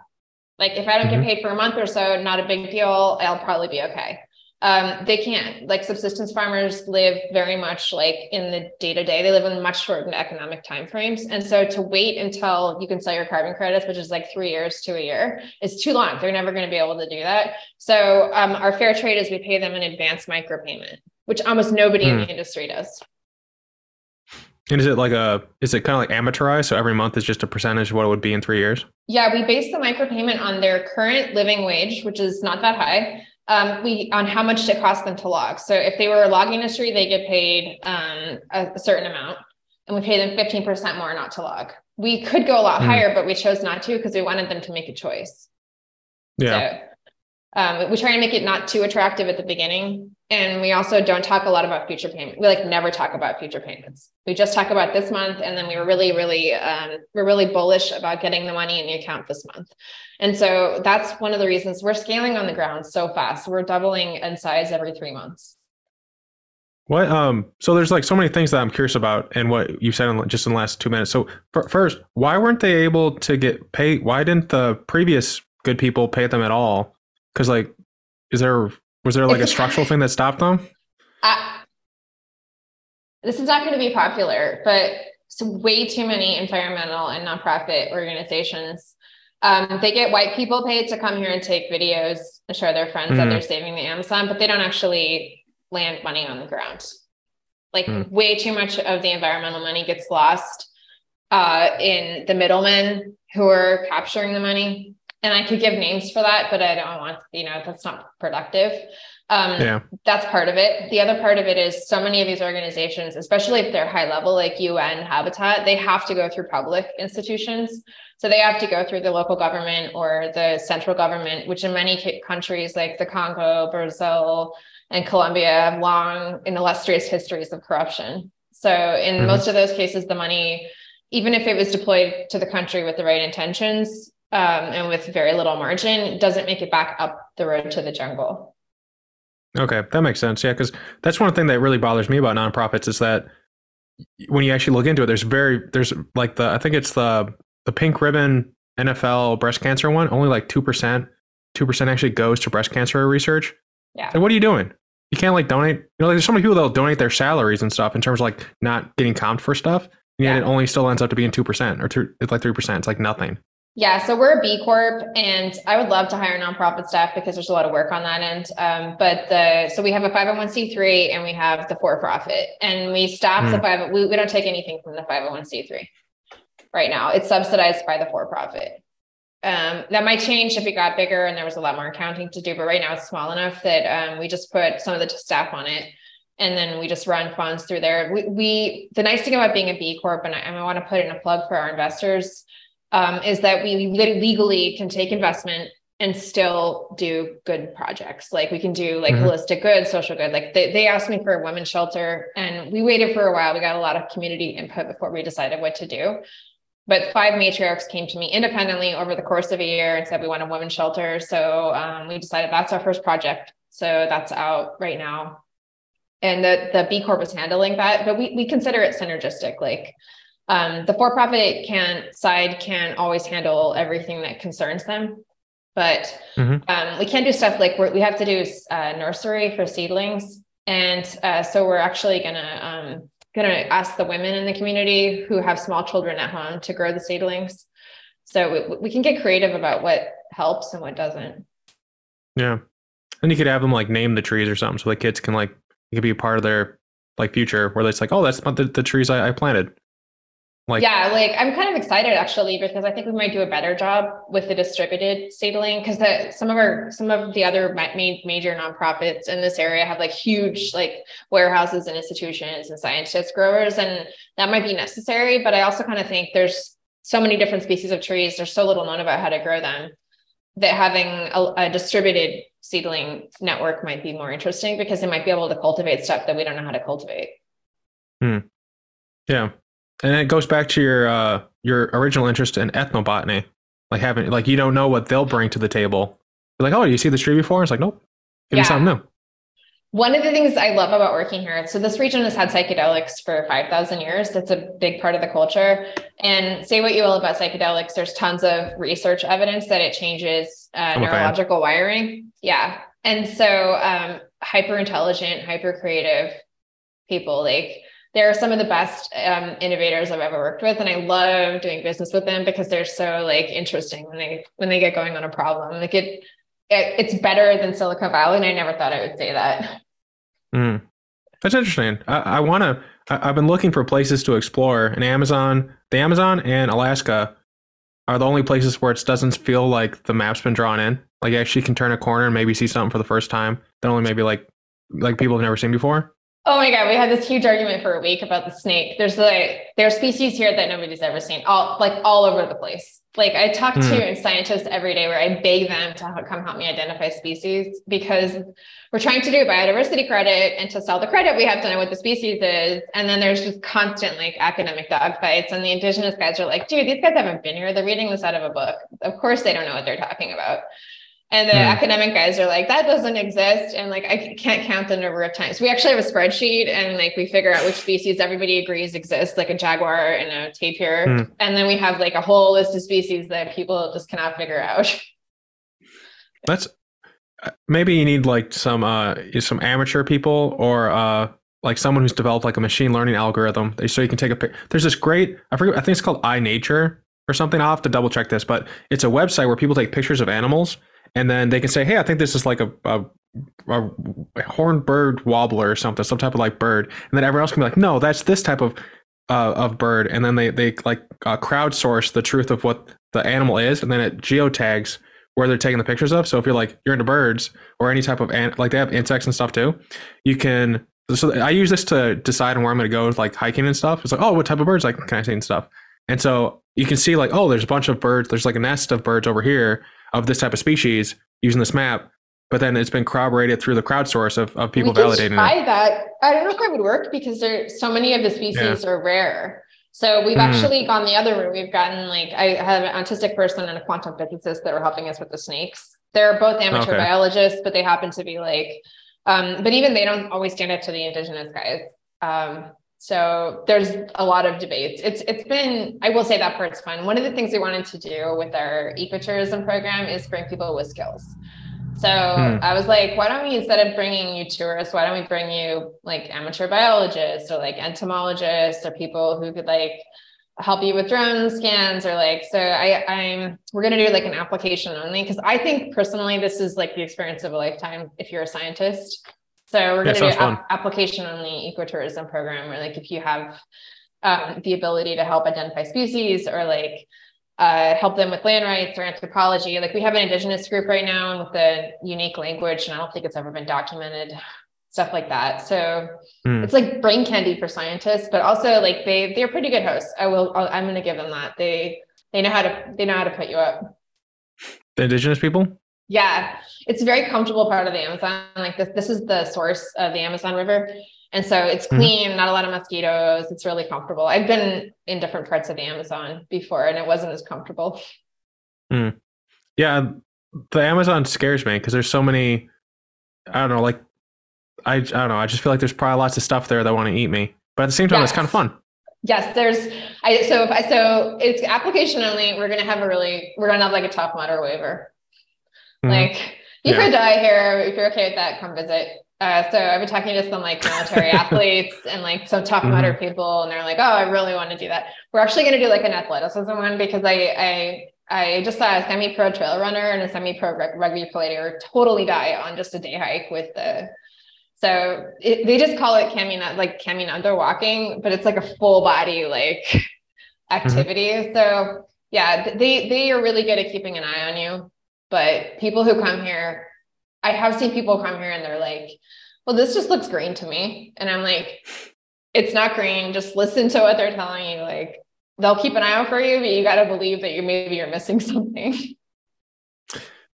Like if I don't mm-hmm. get paid for a month or so, not a big deal. I'll probably be okay. Um, they can't. Like subsistence farmers live very much like in the day to day. They live in much shortened economic timeframes, and so to wait until you can sell your carbon credits, which is like three years to a year, is too long. They're never going to be able to do that. So um, our fair trade is we pay them an advance micropayment, which almost nobody mm. in the industry does. And is it like a is it kind of like amortized? So every month is just a percentage of what it would be in three years? Yeah, we base the micropayment on their current living wage, which is not that high. Um, we on how much it costs them to log. So if they were a logging industry, they get paid um, a, a, certain amount, and we pay them 15% more not to log. We could go a lot mm. higher, but we chose not to because we wanted them to make a choice. Yeah. So, um, we try to make it not too attractive at the beginning. And we also don't talk a lot about future payment. We like never talk about future payments. We just talk about this month. And then we were really, really, um, we're really bullish about getting the money in the account this month. And so that's one of the reasons we're scaling on the ground so fast. We're doubling in size every three months. What um so there's like so many things that I'm curious about and what you said in, just in the last 2 minutes. So first, why weren't they able to get paid? Why didn't the previous good people pay them at all? Because like, is there was there like it's, a structural thing that stopped them? Uh, this is not going to be popular, but so way too many environmental and nonprofit organizations. Um, they get white people paid to come here and take videos and show their friends mm. that they're saving the Amazon, but they don't actually land money on the ground. Like mm. way too much of the environmental money gets lost uh, in the middlemen who are capturing the money and I could give names for that, but I don't want, you know, that's not productive. Um, yeah. That's part of it. The other part of it is so many of these organizations, especially if they're high level, like UN, Habitat, they have to go through public institutions. So they have to go through the local government or the central government, which in many countries like the Congo, Brazil, and Colombia have long and illustrious histories of corruption. So in mm-hmm. most of those cases, the money, even if it was deployed to the country with the right intentions, um, and with very little margin doesn't make it back up the road to the jungle. Okay, that makes sense. Yeah, because that's one thing that really bothers me about nonprofits is that when you actually look into it, there's very there's like the I think it's the the pink ribbon NFL breast cancer one. Only like two percent, two percent actually goes to breast cancer research. Yeah. So what are you doing? You can't like donate. You know, like there's so many people that'll donate their salaries and stuff in terms of like not getting comped for stuff, and yet yeah. it only still ends up to being two percent or two, it's like three percent. It's like nothing. Yeah, so we're a B Corp, and I would love to hire nonprofit staff because there's a lot of work on that end. Um, but the so we have a 501c3 and we have the for profit, and we staff mm. the hmm. five. We, we don't take anything from the 501c3 right now. It's subsidized by the for profit. Um, that might change if it got bigger and there was a lot more accounting to do, but right now it's small enough that um, we just put some of the staff on it and then we just run funds through there. We, we the nice thing about being a B Corp, and I, I want to put in a plug for our investors um, is that we legally can take investment and still do good projects. Like we can do like Mhm. holistic good, social good. Like they, they asked me for a women's shelter and we waited for a while. We got a lot of community input before we decided what to do. But five matriarchs came to me independently over the course of a year and said we want a women's shelter. So um, we decided that's our first project. So that's out right now. And the, the B Corp is handling that, but we, we consider it synergistic. Like um, the for-profit can side can always handle everything that concerns them but Mhm. um, we can't do stuff like we're, we have to do uh, nursery for seedlings and uh, so we're actually gonna um, gonna ask the women in the community who have small children at home to grow the seedlings so we, we can get creative about what helps and what doesn't Yeah. And you could have them like name the trees or something so the kids can like it could be a part of their like future where it's like, oh, that's not the, the trees I, I planted. Like yeah like i'm kind of excited actually because i think we might do a better job with the distributed seedling because some of our some of the other ma- ma- major nonprofits in this area have like huge like warehouses and institutions and scientists growers and that might be necessary but i also kind of think there's so many different species of trees there's so little known about how to grow them that having a, a distributed seedling network might be more interesting because they might be able to cultivate stuff that we don't know how to cultivate Hmm. Yeah. And it goes back to your uh your original interest in ethnobotany. Like having like you don't know what they'll bring to the table. You're like, oh, you see this tree before? It's like, nope. Give me something new. One of the things I love about working here, so this region has had psychedelics for 5,000 years. That's a big part of the culture. And say what you will about psychedelics, there's tons of research evidence that it changes uh, neurological wiring. Yeah. And so um, hyper intelligent, hyper creative people, like they're some of the best um, innovators I've ever worked with. And I love doing business with them because they're so like interesting when they, when they get going on a problem. Like it, it it's better than Silicon Valley. And I never thought I would say that. Mm. That's interesting. I, I want to. I've been looking for places to explore, and Amazon, the Amazon and Alaska are the only places where it doesn't feel like the map's been drawn in. Like you actually can turn a corner and maybe see something for the first time that only maybe like like people have never seen before. Oh my god, we had this huge argument for a week about the snake. There's like there are species here that nobody's ever seen, all like all over the place. Like I talk Hmm. to scientists every day where I beg them to come help me identify species because we're trying to do biodiversity credit, and to sell the credit, we have to know what the species is. And then there's just constant like academic dogfights, and the indigenous guys are like, "Dude, these guys haven't been here. They're reading this out of a book. Of course, they don't know what they're talking about." And the Hmm. academic guys are like, that doesn't exist. And like, I can't count the number of times. We actually have a spreadsheet and like we figure out which species everybody agrees exists, like a jaguar and a tapir. Hmm. And then we have like a whole list of species that people just cannot figure out. That's uh, maybe you need like some uh some amateur people or uh like someone who's developed like a machine learning algorithm so you can take a pic. There's this great I forget I think it's called iNature or something. I'll have to double check this, but it's a website where people take pictures of animals and then they can say, "Hey, I think this is like a a, a horned bird wobbler or something, some type of like bird," and then everyone else can be like, "No, that's this type of uh, of bird," and then they they like uh, crowdsource the truth of what the animal is, and then it geotags where they're taking the pictures of. So if you're like you're into birds or any type of ant, like they have insects and stuff too, you can. So I use this to decide on where I'm going to go, with like hiking and stuff. It's like, oh, what type of birds like can I see and stuff. And so you can see like, oh, there's a bunch of birds. There's like a nest of birds over here of this type of species using this map. But then it's been corroborated through the crowdsource of, of people we validating try it. that. I don't know if that would work because there so many of the species are rare. So we've Mhm. actually gone the other route. We've gotten like I have an autistic person and a quantum physicist that were helping us with the snakes. They're both amateur Okay. biologists, but they happen to be like, um, but even they don't always stand up to the indigenous guys. Um, so there's a lot of debates. It's it's been I will say that part's fun. One of the things we wanted to do with our ecotourism program is bring people with skills. So Hmm. I was like, why don't we instead of bringing you tourists, why don't we bring you like amateur biologists or like entomologists or people who could like help you with drone scans or like so I I'm we're gonna do like an application only because I think personally this is like the experience of a lifetime if you're a scientist. So we're Yeah, gonna do fun. ap- application only ecotourism program where like if you have um, the ability to help identify species or like uh, help them with land rights or anthropology. Like we have an indigenous group right now with a unique language, and I don't think it's ever been documented. Stuff like that. So Hmm. it's like brain candy for scientists, but also like they they're pretty good hosts. I will. I'll, I'm going to give them that. They they know how to they know how to put you up. The indigenous people? Yeah, it's a very comfortable part of the Amazon. Like this, this is the source of the Amazon River. And so it's mm-hmm. clean, mm-hmm. not a lot of mosquitoes. It's really comfortable. I've been in different parts of the Amazon before and it wasn't as comfortable. Mm. Yeah, the Amazon scares me because there's so many, I don't know, like, I, I don't know. I just feel like there's probably lots of stuff there that want to eat me. But at the same time, yes. it's kind of fun. Yes, there's I so if I so it's application only. We're gonna have a really we're gonna have like a Tough Mudder waiver. Mm-hmm. Like you yeah. could die here if you're okay with that. Come visit. Uh, so I've been talking to some like military athletes and like some Tough mm-hmm. Mudder people, and they're like, "Oh, I really want to do that." We're actually going to do like an athleticism one because I I I just saw a semi-pro trail runner and a semi-pro rugby player totally die on just a day hike with the so it, they just call it caminando, like camming under walking, but it's like a full body like activity. Mm-hmm. So yeah, they they are really good at keeping an eye on you. But people who come here, I have seen people come here and they're like, "Well, this just looks green to me," and I'm like, "It's not green. Just listen to what they're telling you. Like they'll keep an eye out for you, but you got to believe that you maybe you're missing something."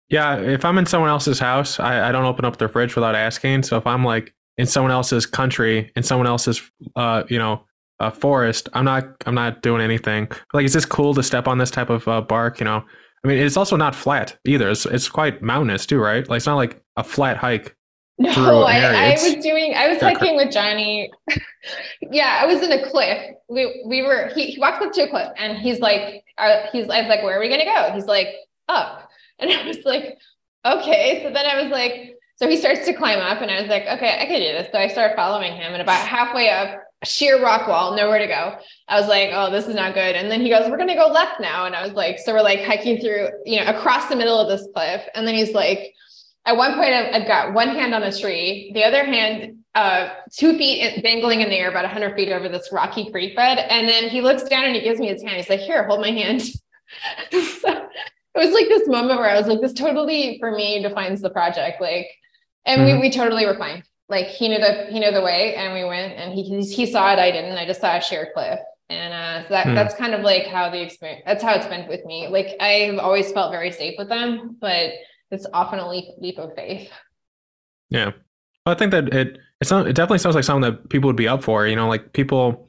Yeah, if I'm in someone else's house, I, I don't open up their fridge without asking. So if I'm like in someone else's country, in someone else's, uh, you know, uh, forest, I'm not, I'm not doing anything. Like, is this cool to step on this type of uh, bark? You know, I mean, it's also not flat either. It's, it's quite mountainous too, right? Like, it's not like a flat hike. No, I, I was doing, I was hiking with Johnny. yeah, I was in a cliff. We, we were, he, he walked up to a cliff and he's like, uh, he's, I was like, where are we going to go? He's like, up. And I was like, okay. So then I was like, so he starts to climb up and I was like, okay, I can do this. So I started following him and about halfway up, sheer rock wall, nowhere to go. I was like, oh, this is not good. And then he goes, we're going to go left now. And I was like, so we're like hiking through, you know, across the middle of this cliff. And then he's like, at one point I've got one hand on a tree, the other hand uh, two feet dangling in the air, about 100 feet over this rocky creek bed. And then he looks down and he gives me his hand. He's like, here, hold my hand. so it was like this moment where I was like, this totally for me defines the project. Like, and mm-hmm. we, we totally were fine. Like he knew the, he knew the way and we went and he, he saw it. I didn't, I just saw a sheer cliff. And uh, so that, mm. that's kind of like how the experience, that's how it's been with me. Like I've always felt very safe with them, but it's often a leap, leap of faith. Yeah. Well, I think that it, it's not, it definitely sounds like something that people would be up for, you know, like people,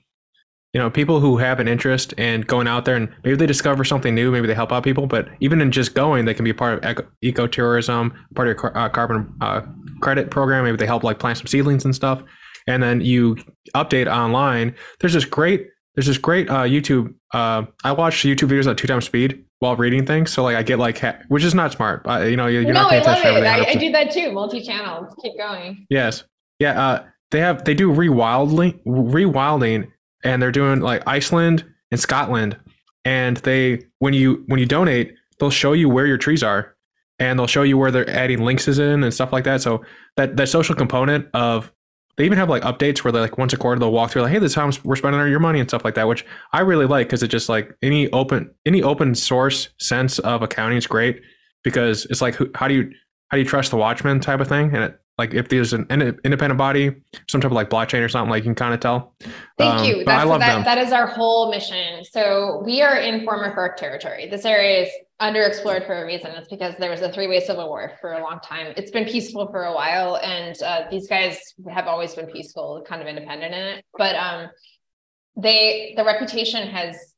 you know, people who have an interest in going out there and maybe they discover something new, maybe they help out people, but even in just going, they can be part of eco- ecotourism, part of your uh, carbon uh, credit program. Maybe they help like plant some seedlings and stuff. And then you update online. There's this great, there's this great uh, YouTube. Uh, I watch YouTube videos at two times speed while reading things. So like I get like, which is not smart. But, you know, you're no, not paying attention. I, I, I do that too. Multi channels. Keep going. Yes. Yeah. Uh, they have, they do rewilding, rewilding and they're doing like Iceland and Scotland. And they when you when you donate, they'll show you where your trees are, and they'll show you where they're adding links is in and stuff like that. So that that social component of they even have like updates where they like once a quarter they'll walk through like hey this is how we're spending our your money and stuff like that which i really like because it just like any open any open source sense of accounting is great because it's like how do you how do you trust the watchman type of thing and it like if there's an independent body, some type of like blockchain or something, like you can kind of tell. Thank um, you. That's, I love that, them. that is our whole mission. So we are in former FARC territory. This area is underexplored for a reason. It's because there was a three-way civil war for a long time. It's been peaceful for a while, and uh, these guys have always been peaceful, kind of independent in it. But um, they the reputation has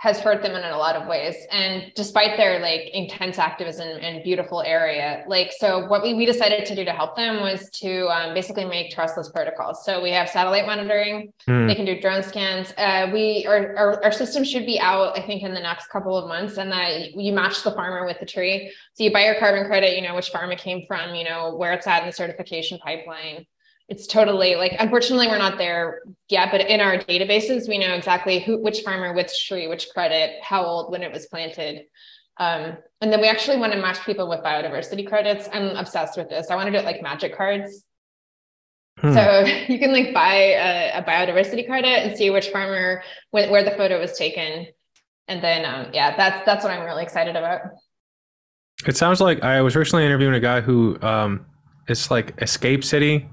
has hurt them in a lot of ways. And despite their like intense activism and beautiful area, like, so what we, we decided to do to help them was to um, basically make trustless protocols. So we have satellite monitoring, mm. they can do drone scans. Uh, we, our, our, our, system should be out, I think in the next couple of months and that you match the farmer with the tree. So you buy your carbon credit, you know, which farm it came from, you know, where it's at in the certification pipeline it's totally like unfortunately we're not there yet but in our databases we know exactly who which farmer which tree which credit how old when it was planted. Um, and then we actually want to match people with biodiversity credits. I'm obsessed with this. I want to do it like magic cards. Hmm. so you can like buy a, a, biodiversity credit and see which farmer where the photo was taken. And then um, yeah that's that's what i'm really excited about. It sounds like i was recently interviewing a guy who um, it's like escape city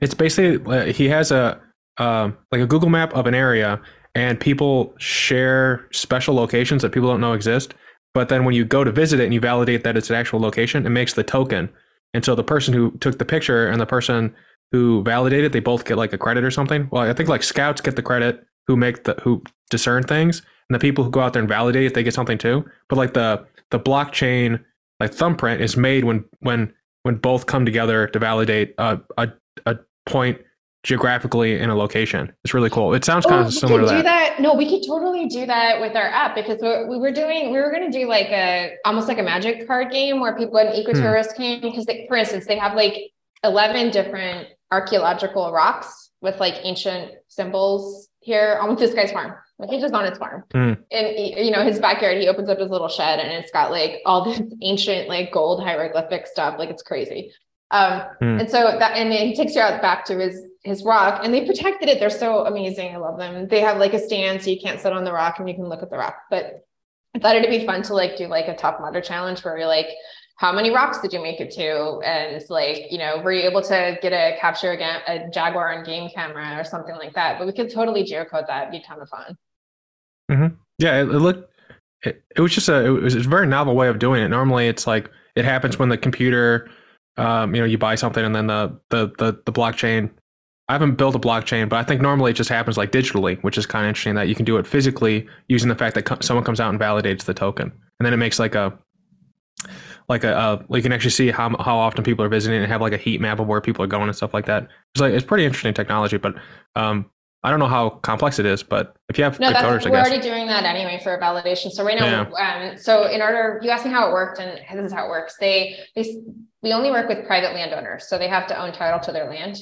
it's basically uh, he has a um, like a Google map of an area, and people share special locations that people don't know exist. But then when you go to visit it and you validate that it's an actual location, it makes the token. And so the person who took the picture and the person who validated, they both get like a credit or something. Well, I think like scouts get the credit who make the who discern things, and the people who go out there and validate it, they get something too. But like the the blockchain like thumbprint is made when when when both come together to validate a a, a point geographically in a location. It's really cool. It sounds kind Oh, of similar we to that. do that. No, we could totally do that with our app because we we were doing, we were going to do like a, almost like a magic card game where people, when Hmm. came, because they, for instance, they have like 11 different archaeological rocks with like ancient symbols here on this guy's farm. Like he's just on his farm. Hmm. And you know, his backyard, he opens up his little shed and it's got like all this ancient like gold hieroglyphic stuff. Like it's crazy. Um, Hmm. and so that, and then he takes you out back to his his rock, and they protected it. They're so amazing. I love them. They have like a stand, so you can't sit on the rock and you can look at the rock. But I thought it'd be fun to like do like a tough mudder challenge where you're like, how many rocks did you make it to? And it's like, you know, were you able to get a capture a, ga- a jaguar on game camera or something like that? But we could totally geocode that. It'd be a ton of fun. Yeah, it, it looked. It, it was just a. It was a very novel way of doing it. Normally, it's like it happens when the computer, um, you know, you buy something and then the the the, the blockchain. I haven't built a blockchain, but I think normally it just happens like digitally, which is kind of interesting that you can do it physically using the fact that co- someone comes out and validates the token, and then it makes like a like a uh, you can actually see how how often people are visiting and have like a heat map of where people are going and stuff like that. It's like it's pretty interesting technology, but um, I don't know how complex it is. But if you have No, good coders, I we're already doing that anyway for validation. So right now, um, so in order, you asked me how it worked, and this is how it works. They, they, we only work with private landowners, so they have to own title to their land.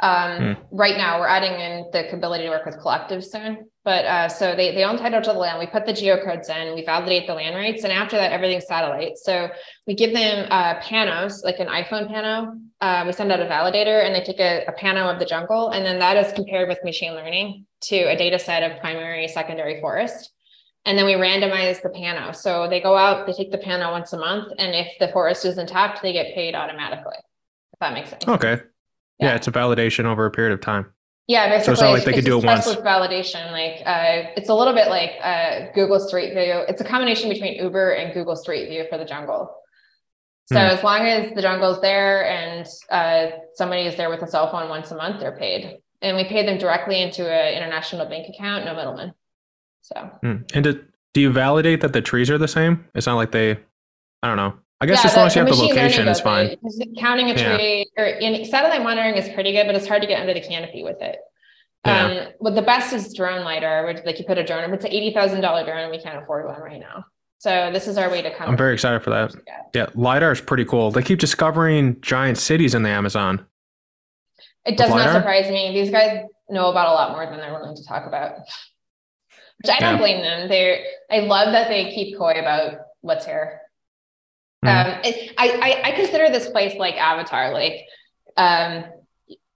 Um, right now, we're adding in the ability to work with collectives soon. But uh, so they, they own title to the land. We put the geocodes in, we validate the land rights, and after that, everything's satellite. So we give them uh, panos, like an iPhone pano. Uh, we send out a validator, and they take a, a pano of the jungle, and then that is compared with machine learning to a data set of primary, secondary forest. And then we randomize the pano. So they go out, they take the pano once a month, and if the forest is intact, they get paid automatically. If that makes sense. Okay. Yeah. Yeah. it's a validation over a period of time. Yeah, basically, So it's not like they could do it once. With validation, like uh, it's a little bit like uh, Google Street View. It's a combination between Uber and Google Street View for the jungle. So Hmm. as long as the jungle's there and uh, somebody is there with a cell phone once a month, they're paid, and we pay them directly into an international bank account, no middleman. So Hmm. And do, do you validate that the trees are the same? It's not like they, I don't know. I guess Yeah, as long as you have the location, it's fine. it. Counting a Yeah. tree or in satellite monitoring is pretty good, but it's hard to get under the canopy with it. Yeah. Um, what the best is drone lidar, which like you put a drone, if it's an eighty thousand dollar drone, we can't afford one right now. So this is our way to come. I'm very excited for that. Yeah. Yeah, LiDAR is pretty cool. They keep discovering giant cities in the Amazon. It does not surprise me. These guys know about a lot more than they're willing to talk about. Which I don't Yeah. blame them. They're I love that they keep coy about what's here. Mhm. Um, it, I, I I consider this place like Avatar. Like, um,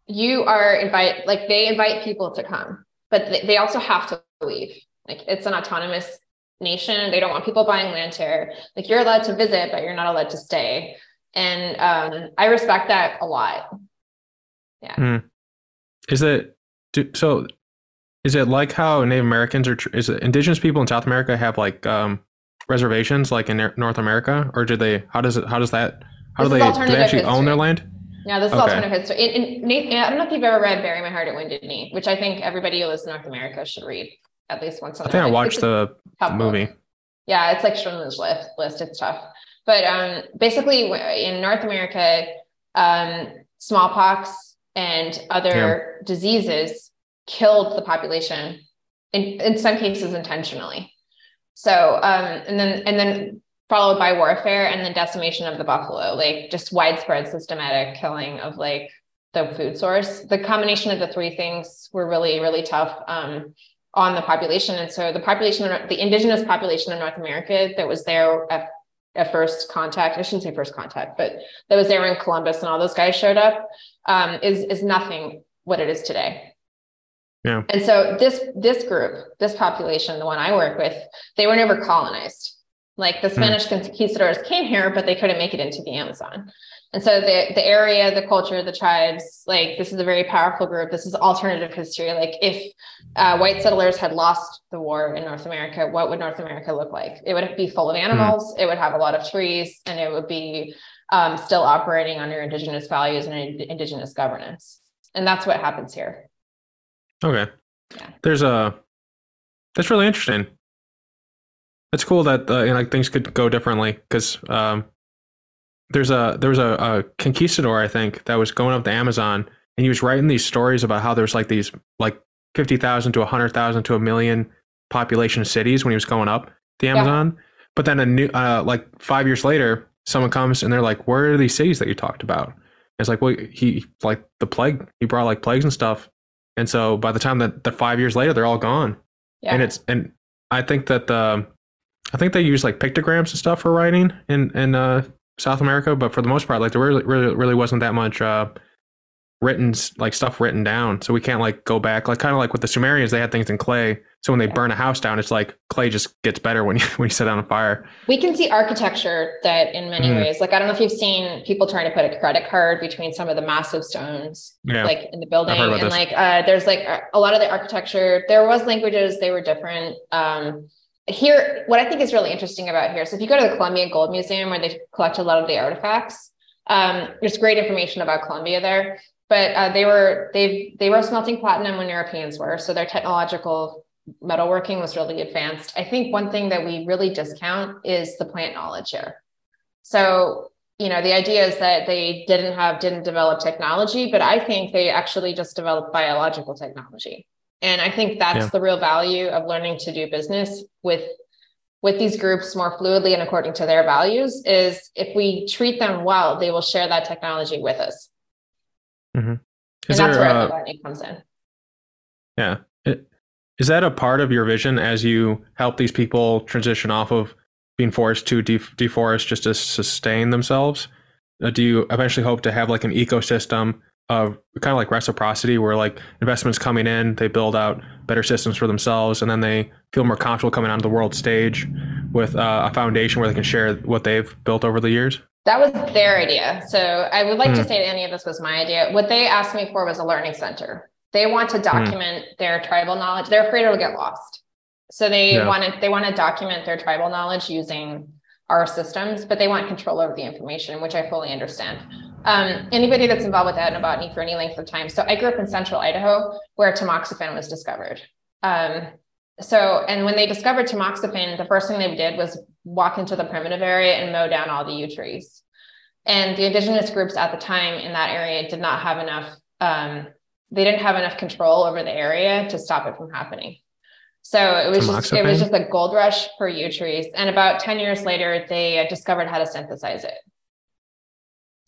you are invite like they invite people to come, but they, they also have to leave. Like it's an autonomous nation. They don't want people buying land here. Like you're allowed to visit, but you're not allowed to stay. And um, I respect that a lot. Yeah. Is it do, so? Is it like how Native Americans or is it indigenous people in South America have like um, reservations like in North America, or do they? How does it? How does that? How This do they? Do they actually own their land? Yeah, this is Okay. alternative history. In, in, Nate, I don't know if you've ever read "Bury My Heart at Wounded Knee," which I think everybody who lives in North America should read at least once. in I think I watched It's the tough book. movie. Yeah, it's like Schindler's List. List. It's tough, but um, basically in North America, um, smallpox and other diseases killed the population in in some cases intentionally. So um, and then and then followed by warfare and then decimation of the buffalo, like just widespread systematic killing of like the food source. The combination of the three things were really really tough. Um, on the population. And so the population, the indigenous population in North America that was there at, at first contact, I shouldn't say first contact, but that was there when Columbus and all those guys showed up, um, is, is nothing what it is today. Yeah. And so this, this group, this population, the one I work with, they were never colonized. Like the Spanish mm. conquistadors came here, but they couldn't make it into the Amazon. And so the the area, the culture, the tribes, like this is a very powerful group. This is alternative history. Like if uh, white settlers had lost the war in North America, what would North America look like? It would be full of animals. Mm. It would have a lot of trees, and it would be um, still operating under indigenous values and indigenous governance. And that's what happens here. Okay. Yeah. There's a. That's really interesting. It's cool that uh, you know, like things could go differently because um, there's a there was a, a conquistador I think that was going up the Amazon and he was writing these stories about how there's like these like fifty thousand to hundred thousand to a million population cities when he was going up the Amazon. Yeah. But then a new uh, like five years later, someone comes and they're like, "Where are these cities that you talked about?" And it's like, well, he like the plague. He brought like plagues and stuff, and so by the time that the five years later, they're all gone. Yeah. And it's and I think that the I think they use like pictograms and stuff for writing in in uh, South America, but for the most part, like there really, really, really wasn't that much uh, written, like stuff written down. So we can't like go back, like kind of like with the Sumerians, they had things in clay. So when they burn a house down, it's like clay just gets better when you when you set it on a fire. We can see architecture that in many mm. ways, like I don't know if you've seen people trying to put a credit card between some of the massive stones, yeah. like in the building, and this. like uh, there's like a lot of the architecture. There was languages; they were different. Um, here, what I think is really interesting about here. So if you go to the Colombia Gold Museum where they collect a lot of the artifacts, um, there's great information about Colombia there. But uh, they were they they were smelting platinum when Europeans were, so their technological metalworking was really advanced. I think one thing that we really discount is the plant knowledge here. So you know the idea is that they didn't have didn't develop technology, but I think they actually just developed biological technology. And I think that's yeah. the real value of learning to do business with with these groups more fluidly and according to their values is if we treat them well, they will share that technology with us. Mm-hmm. And that's where uh, learning comes in. Yeah. Is that a part of your vision as you help these people transition off of being forced to de- deforest just to sustain themselves? Uh, do you eventually hope to have like an ecosystem of kind of like reciprocity where like investments coming in, they build out better systems for themselves, and then they feel more comfortable coming onto the world stage with uh, a foundation where they can share what they've built over the years? That was their idea. So I would like mm. to hmm. say that any of this was my idea. What they asked me for was a learning center. They want to hmm. document mm. their tribal knowledge. They're afraid it'll get lost. So they yeah. want to they want to document their tribal knowledge using our systems, but they want control over the information, which I fully understand. Um, anybody that's involved with ethnobotany for any length of time. So I grew up in central Idaho where tamoxifen was discovered. Um, so, and when they discovered tamoxifen, the first thing they did was walk into the primitive area and mow down all the yew trees. And the indigenous groups at the time in that area did not have enough, um, they didn't have enough control over the area to stop it from happening. So it was just it was just a gold rush for yew trees. And about 10 years later, they discovered how to synthesize it.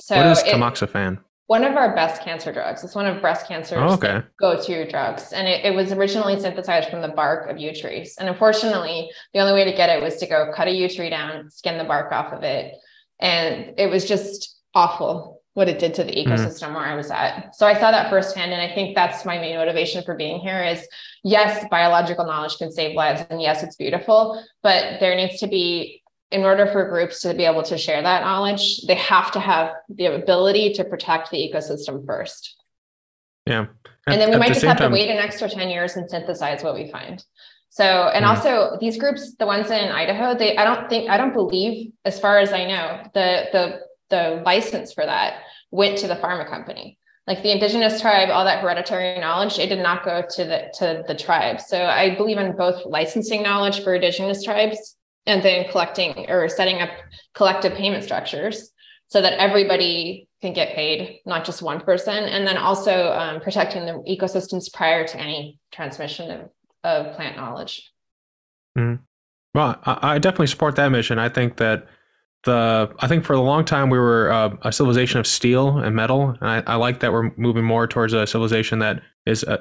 So what is tamoxifen? one of our best cancer drugs. It's one of breast cancer's oh, okay. go-to drugs, and it, it, was originally synthesized from the bark of yew trees. And unfortunately, the only way to get it was to go cut a yew tree down, skin the bark off of it, and it was just awful what it did to the mm-hmm. ecosystem mm. where I was at. So I saw that firsthand, and I think that's my main motivation for being here. Is yes, biological knowledge can save lives, and yes, it's beautiful, but there needs to be in order for groups to be able to share that knowledge, they have to have the ability to protect the ecosystem first. Yeah. At, and then we might the just have time... to wait an extra 10 years and synthesize what we find. So, and mm. also these groups, the ones in Idaho, they, I don't think, I don't believe, as far as I know, the, the, the license for that went to the pharma company. Like the indigenous tribe, all that hereditary knowledge, it did not go to the, to the tribe. So I believe in both licensing knowledge for indigenous tribes and then collecting or setting up collective payment structures so that everybody can get paid, not just one person, and then also um, protecting the ecosystems prior to any transmission of, of plant knowledge. Mm-hmm. Well, I, I, definitely support that mission. I think that the I think for a long time we were uh, a civilization of steel and metal, and I, I, like that we're moving more towards a civilization that is, uh,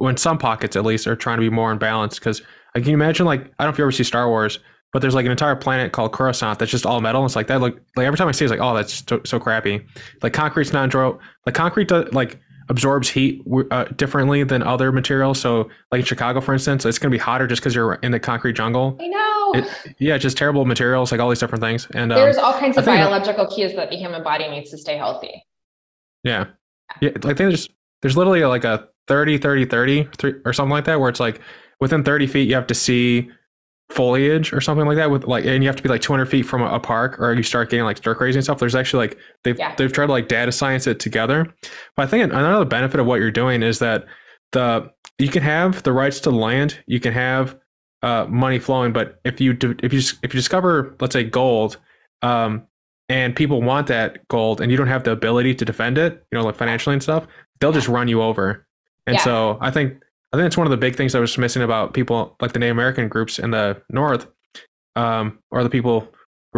in some pockets at least, are trying to be more in balance. Because can you imagine, like, I don't know if you ever see Star Wars, but there's like an entire planet called Coruscant that's just all metal. It's like that. Look, like every time I see, it, it's like, oh, that's so, so crappy. Like concrete's not draw. Like concrete, like absorbs heat uh, differently than other materials. So, like in Chicago, for instance, it's gonna be hotter just because you're in the concrete jungle. I know. It, yeah, just terrible materials, like all these different things. And um, there's all kinds of biological cues that the human body needs to stay healthy. Yeah. Yeah. I think there's there's literally like a 30, 30, 30 three, or something like that, where it's like within 30 feet you have to see foliage or something like that with like and you have to be like 200 feet from a, a park or you start getting like stir crazy and stuff there's actually like they've Yeah. they've tried to like data science it together but i think another benefit of what you're doing is that the you can have the rights to land you can have uh, money flowing but if you do, if you if you discover let's say gold um, and people want that gold and you don't have the ability to defend it you know like financially and stuff they'll just run you over and Yeah. so i think i think it's one of the big things that was missing about people like the native american groups in the north um, or the people who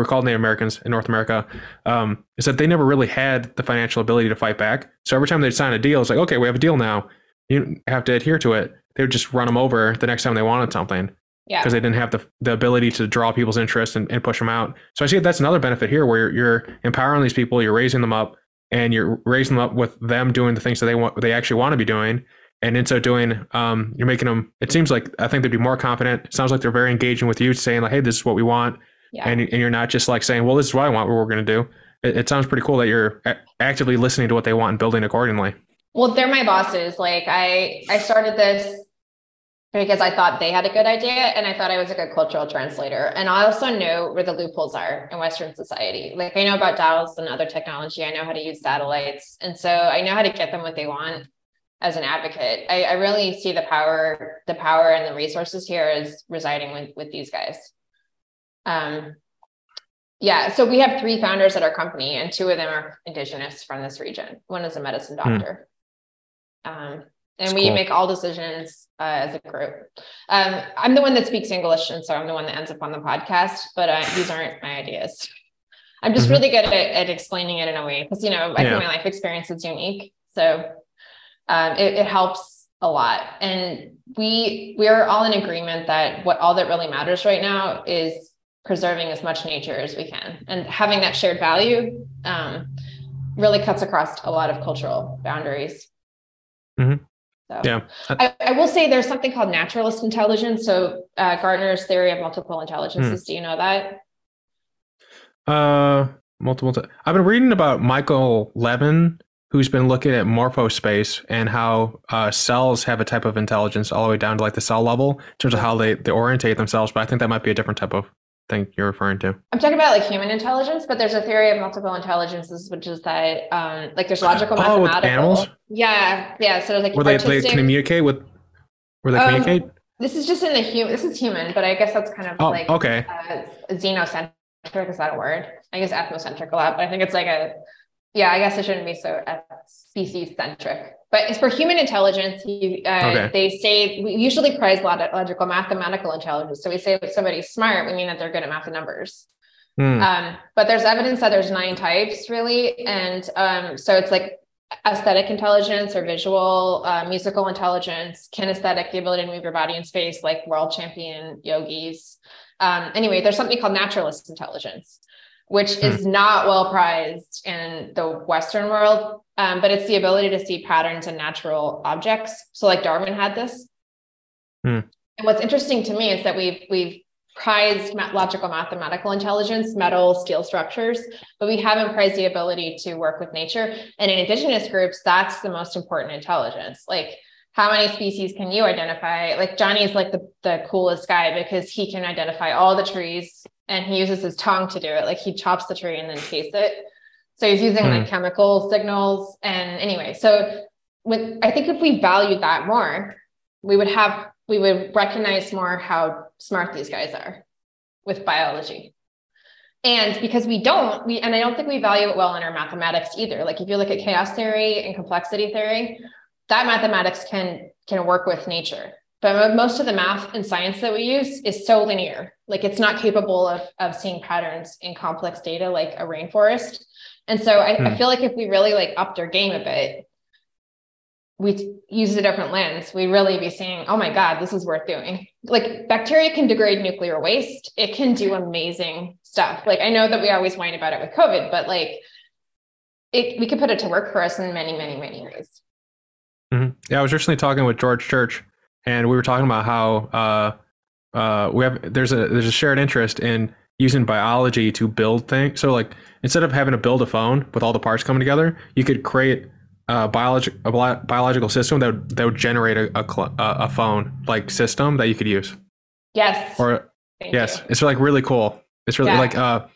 were called native americans in north america um, is that they never really had the financial ability to fight back so every time they'd sign a deal it's like okay we have a deal now you have to adhere to it they would just run them over the next time they wanted something Yeah. because they didn't have the, the ability to draw people's interest and, and push them out. So I see that's another benefit here where you're, you're empowering these people, you're raising them up, and you're raising them up with them doing the things that they want, they actually want to be doing. And in so doing, um, you're making them. It seems like I think they'd be more confident. It sounds like they're very engaging with you, saying like, "Hey, this is what we want," Yeah. and and you're not just like saying, "Well, this is what I want. What we're going to do." It, it sounds pretty cool that you're a- actively listening to what they want and building accordingly. Well, they're my bosses. Like I, I started this because I thought they had a good idea and I thought I was a good cultural translator. And I also know where the loopholes are in Western society. Like I know about DAOs and other technology. I know how to use satellites. And so I know how to get them what they want as an advocate. I, I really see the power, the power and the resources here is residing with, with these guys. Um, yeah, so we have three founders at our company, and two of them are indigenous from this region. One is a medicine Hmm. doctor. Um, and That's we cool. make all decisions uh, as a group. Um, I'm the one that speaks English, and so I'm the one that ends up on the podcast. But uh, these aren't my ideas. I'm just Mhm. really good at, at explaining it in a way because you know I Yeah. think my life experience is unique, so um, it, it helps a lot. And we we are all in agreement that what all that really matters right now is preserving as much nature as we can, and having that shared value um, really cuts across a lot of cultural boundaries. Mhm. So, Yeah. I, I will say there's something called naturalist intelligence. So uh, Gardner's theory of multiple intelligences. Do you know that? Uh, multiple. T- I've been reading about Michael Levin, who's been looking at morphospace and how uh, cells have a type of intelligence all the way down to like the cell level in terms of how they they orientate themselves. But I think that might be a different type of thing you're referring to. I'm talking about like human intelligence, but there's a theory of multiple intelligences, which is that um, like there's logical, Oh, with mathematical. animals? Yeah, yeah. So like Where they, they artistic. communicate with. Where they Um, communicate. this is just in the human. This is human, but I guess that's kind of Oh, like okay. uh, xenocentric. Is that a word? I guess ethnocentric a lot, but I think it's like a. Yeah, I guess it shouldn't be so species centric. But it's for human intelligence. You, uh, Okay. They say we usually prize log- logical mathematical intelligence. So we say if somebody's smart, we mean that they're good at math and numbers. Hmm. Um, but there's evidence that there's nine types really. And um, so it's like aesthetic intelligence or visual, uh, musical intelligence, kinesthetic, the ability to move your body in space, like world champion yogis. Um, anyway, there's something called naturalist intelligence, which is not well prized in the Western world. Um, but it's the ability to see patterns in natural objects. So like Darwin had this. Hmm. And what's interesting to me is that we've we've prized logical mathematical intelligence, metal, steel structures, but we haven't prized the ability to work with nature. And in indigenous groups, that's the most important intelligence. Like how many species can you identify? Like Johnny is like the, the coolest guy because he can identify all the trees and he uses his tongue to do it. Like he chops the tree and then tastes it. So he's using like hmm. chemical signals. And anyway, so with I think if we valued that more, we would have we would recognize more how smart these guys are with biology. And because we don't, we and I don't think we value it well in our mathematics either. Like if you look at chaos theory and complexity theory, that mathematics can can work with nature. But most of the math and science that we use is so linear. Like it's not capable of, of seeing patterns in complex data like a rainforest. And so I, I Hmm. feel like if we really like upped our game a bit, we use a different lens, we really be seeing, oh my God, this is worth doing. Like bacteria can degrade nuclear waste. It can do amazing stuff. Like I know that we always whine about it with COVID, but like it, we could put it to work for us in many, many, many ways. Mhm. Yeah, I was recently talking with George Church, and we were talking about how uh, uh, we have there's a there's a shared interest in using biology to build things. So like instead of having to build a phone with all the parts coming together, you could create a, biologic, a biological system that would, that would generate a, a, a phone like system that you could use. Yes. Or Thank yes, you. it's like really cool. It's really yeah. like uh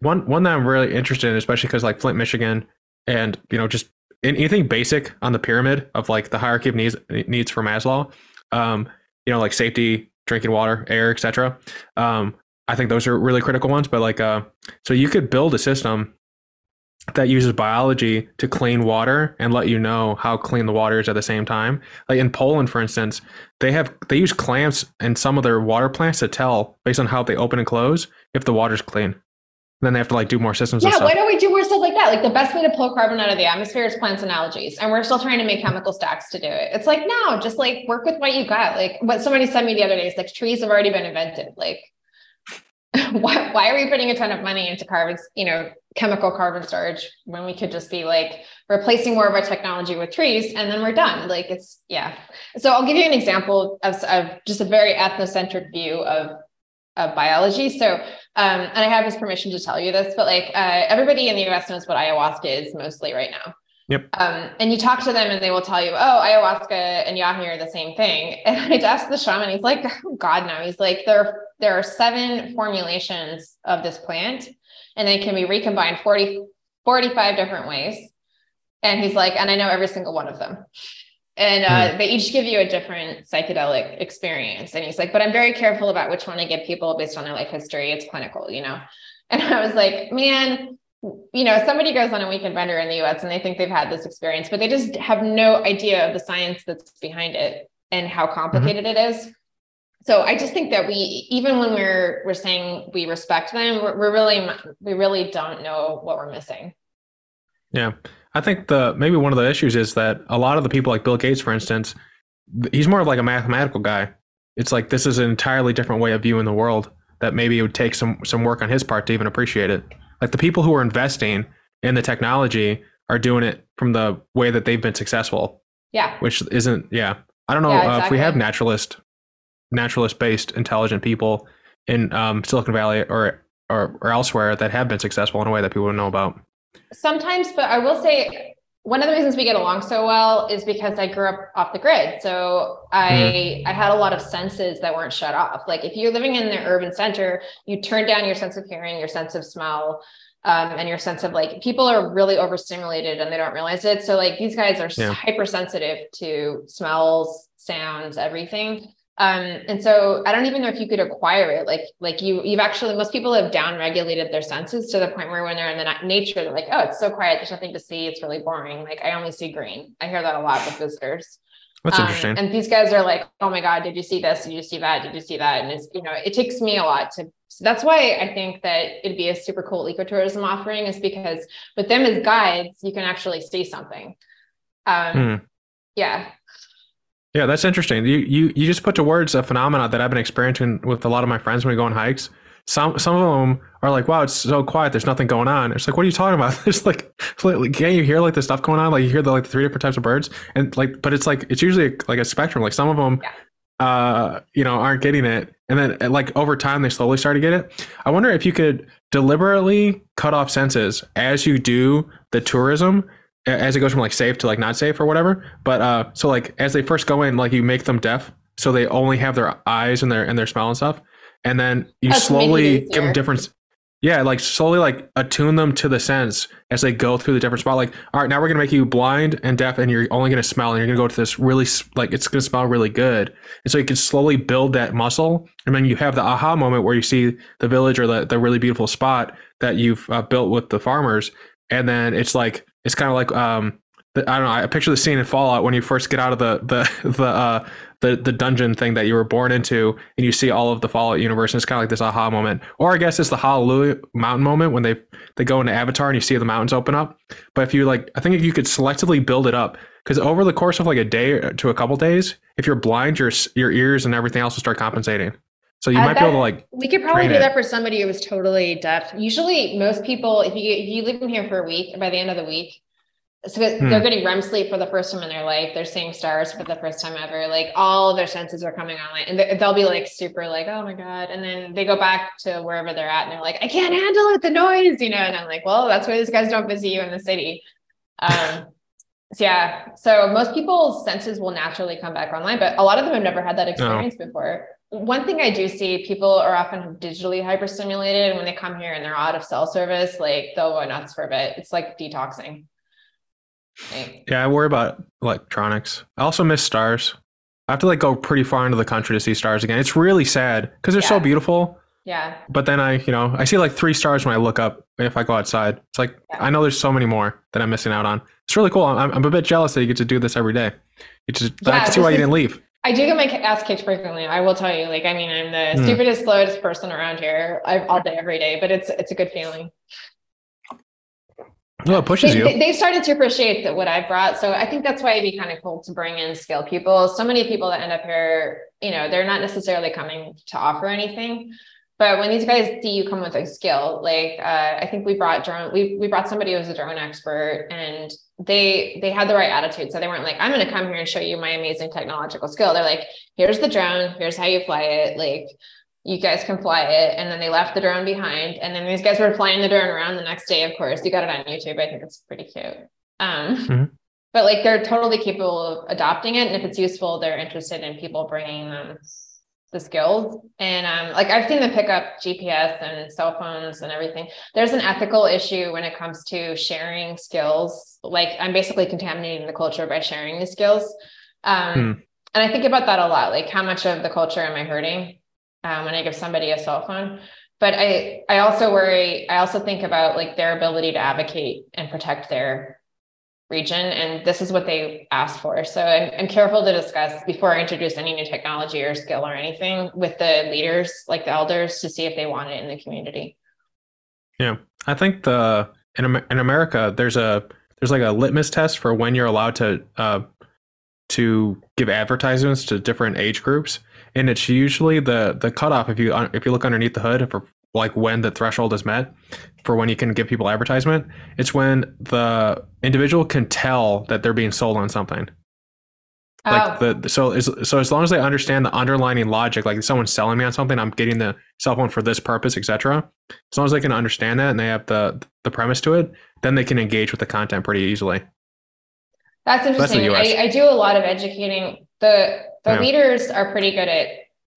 one one that I'm really interested in, especially because like Flint, Michigan, and you know just anything basic on the pyramid of like the hierarchy of needs needs for Maslow. Um, you know, like safety, drinking water, air, etc. Um, I think those are really critical ones. But like, uh, so you could build a system that uses biology to clean water and let you know how clean the water is at the same time. Like in Poland, for instance, they have they use clamps in some of their water plants to tell based on how they open and close if the water's clean. Then they have to like do more systems. Yeah, why don't we do more stuff like that? Like the best way to pull carbon out of the atmosphere is plants and algae, and we're still trying to make chemical stacks to do it. It's like no, just like work with what you got. Like what somebody sent me the other day is like trees have already been invented. Like why, why are we putting a ton of money into carbon, you know, chemical carbon storage when we could just be like replacing more of our technology with trees and then we're done? Like it's, yeah. So I'll give you an example of, of just a very ethnocentric view of, of biology. So, um, and I have his permission to tell you this, but like uh, everybody in the US knows what ayahuasca is mostly right now. Yep. Um, and you talk to them and they will tell you, oh, ayahuasca and yagé are the same thing. And I asked the shaman, he's like, oh, God, no. He's like, there, there are seven formulations of this plant and they can be recombined 40, 45 different ways. And he's like, and I know every single one of them. And uh, mm. they each give you a different psychedelic experience. And he's like, but I'm very careful about which one I give people based on their life history. It's clinical, you know? And I was like, man, you know, somebody goes on a weekend bender in the US and they think they've had this experience, but they just have no idea of the science that's behind it and how complicated mm-hmm. it is. So I just think that we, even when we're we're saying we respect them, we're, we're really we really don't know what we're missing. Yeah, I think the maybe one of the issues is that a lot of the people like Bill Gates, for instance, he's more of like a mathematical guy. It's like this is an entirely different way of viewing the world that maybe it would take some some work on his part to even appreciate it. Like the people who are investing in the technology are doing it from the way that they've been successful. Yeah. Which isn't, yeah. I don't know yeah, exactly. uh, if we have naturalist, naturalist based intelligent people in um, Silicon Valley or, or, or elsewhere that have been successful in a way that people don't know about. Sometimes, but I will say one of the reasons we get along so well is because I grew up off the grid. So I mm. I had a lot of senses that weren't shut off. Like if you're living in the urban center, you turn down your sense of hearing, your sense of smell, um, and your sense of like people are really overstimulated and they don't realize it. So like these guys are yeah. hypersensitive to smells, sounds, everything. Um, and so I don't even know if you could acquire it. Like, like you, you've actually, most people have downregulated their senses to the point where when they're in the nature, they're like, oh, it's so quiet. There's nothing to see. It's really boring. Like I only see green. I hear that a lot with visitors. That's um, interesting. And these guys are like, oh my God, did you see this? Did you see that? Did you see that? And it's, you know, it takes me a lot to, so that's why I think that it'd be a super cool ecotourism offering is because with them as guides, you can actually see something. Um, hmm. Yeah. Yeah, that's interesting. You you you just put to words a phenomenon that I've been experiencing with a lot of my friends when we go on hikes. Some some of them are like, "Wow, it's so quiet. There's nothing going on." It's like, "What are you talking about?" There's like, can't you hear like the stuff going on? Like you hear the like the three different types of birds, and like, but it's like it's usually like a spectrum. Like some of them, yeah. uh, you know, aren't getting it, and then like over time they slowly start to get it. I wonder if you could deliberately cut off senses as you do the tourism as it goes from like safe to like not safe or whatever. But uh, so like as they first go in, like you make them deaf, so they only have their eyes and their and their smell and stuff, and then you That's slowly give them different. Yeah, like slowly like attune them to the sense as they go through the different spot. Like, all right, now we're gonna make you blind and deaf, and you're only gonna smell, and you're gonna go to this really like it's gonna smell really good, and so you can slowly build that muscle, and then you have the aha moment where you see the village or the the really beautiful spot that you've uh, built with the farmers, and then it's like it's kind of like um, the, I don't know. I picture the scene in Fallout when you first get out of the the the uh, the the dungeon thing that you were born into, and you see all of the Fallout universe. And it's kind of like this aha moment, or I guess it's the Hallelujah Mountain moment when they they go into Avatar and you see the mountains open up. But if you like, I think if you could selectively build it up, because over the course of like a day to a couple days, if you're blind, your your ears and everything else will start compensating. So you uh, might that, be able to like. We could probably do that for somebody who was totally deaf. Usually, most people, if you if you live in here for a week, by the end of the week, so they're hmm. getting REM sleep for the first time in their life. They're seeing stars for the first time ever. Like all their senses are coming online, and they'll be like super like, oh my god. And then they go back to wherever they're at, and they're like, I can't handle it, the noise, you know. And I'm like, well, that's why these guys don't visit you in the city. Um, so yeah. So most people's senses will naturally come back online, but a lot of them have never had that experience no. before. One thing I do see, people are often digitally hyperstimulated, and when they come here and they're out of cell service, like they'll go nuts for a bit. It's like detoxing. Yeah, I worry about electronics. I also miss stars. I have to like go pretty far into the country to see stars again. It's really sad because they're yeah. so beautiful. Yeah. But then I, you know, I see like three stars when I look up if I go outside. It's like yeah. I know there's so many more that I'm missing out on. It's really cool. I'm, I'm a bit jealous that you get to do this every day. You just yeah, I can see why you didn't leave. I do get my ass kicked frequently. I will tell you. Like, I mean, I'm the mm. stupidest, slowest person around here I, all day, every day. But it's it's a good feeling. Well, it pushes they, you. They started to appreciate that what I brought. So I think that's why it'd be kind of cool to bring in skill people. So many people that end up here, you know, they're not necessarily coming to offer anything. But when these guys see you come with a skill, like uh, I think we brought drone, we we brought somebody who was a drone expert, and they they had the right attitude. So they weren't like, I'm going to come here and show you my amazing technological skill. They're like, here's the drone, here's how you fly it. Like you guys can fly it. And then they left the drone behind. And then these guys were flying the drone around the next day, of course. You got it on YouTube. I think it's pretty cute. Um, mm-hmm. But like they're totally capable of adopting it. And if it's useful, they're interested in people bringing them the skills. And um, like I've seen them pick up GPS and cell phones and everything. There's an ethical issue when it comes to sharing skills. Like I'm basically contaminating the culture by sharing the skills. Um, hmm. And I think about that a lot. Like how much of the culture am I hurting? um, when I give somebody a cell phone. But I, I also worry, I also think about like their ability to advocate and protect their region. And this is what they asked for. So I'm, I'm careful to discuss before I introduce any new technology or skill or anything with the leaders, like the elders, to see if they want it in the community. Yeah. I think the, in, in America, there's a, there's like a litmus test for when you're allowed to, uh, to give advertisements to different age groups and it's usually the the cutoff if you if you look underneath the hood for like when the threshold is met for when you can give people advertisement it's when the individual can tell that they're being sold on something. Like oh. the so as so as long as they understand the underlining logic like someone's selling me on something i'm getting the cell phone for this purpose etc as long as they can understand that and they have the the premise to it then they can engage with the content pretty easily. That's interesting. That's I, I do a lot of educating. The the yeah. leaders are pretty good at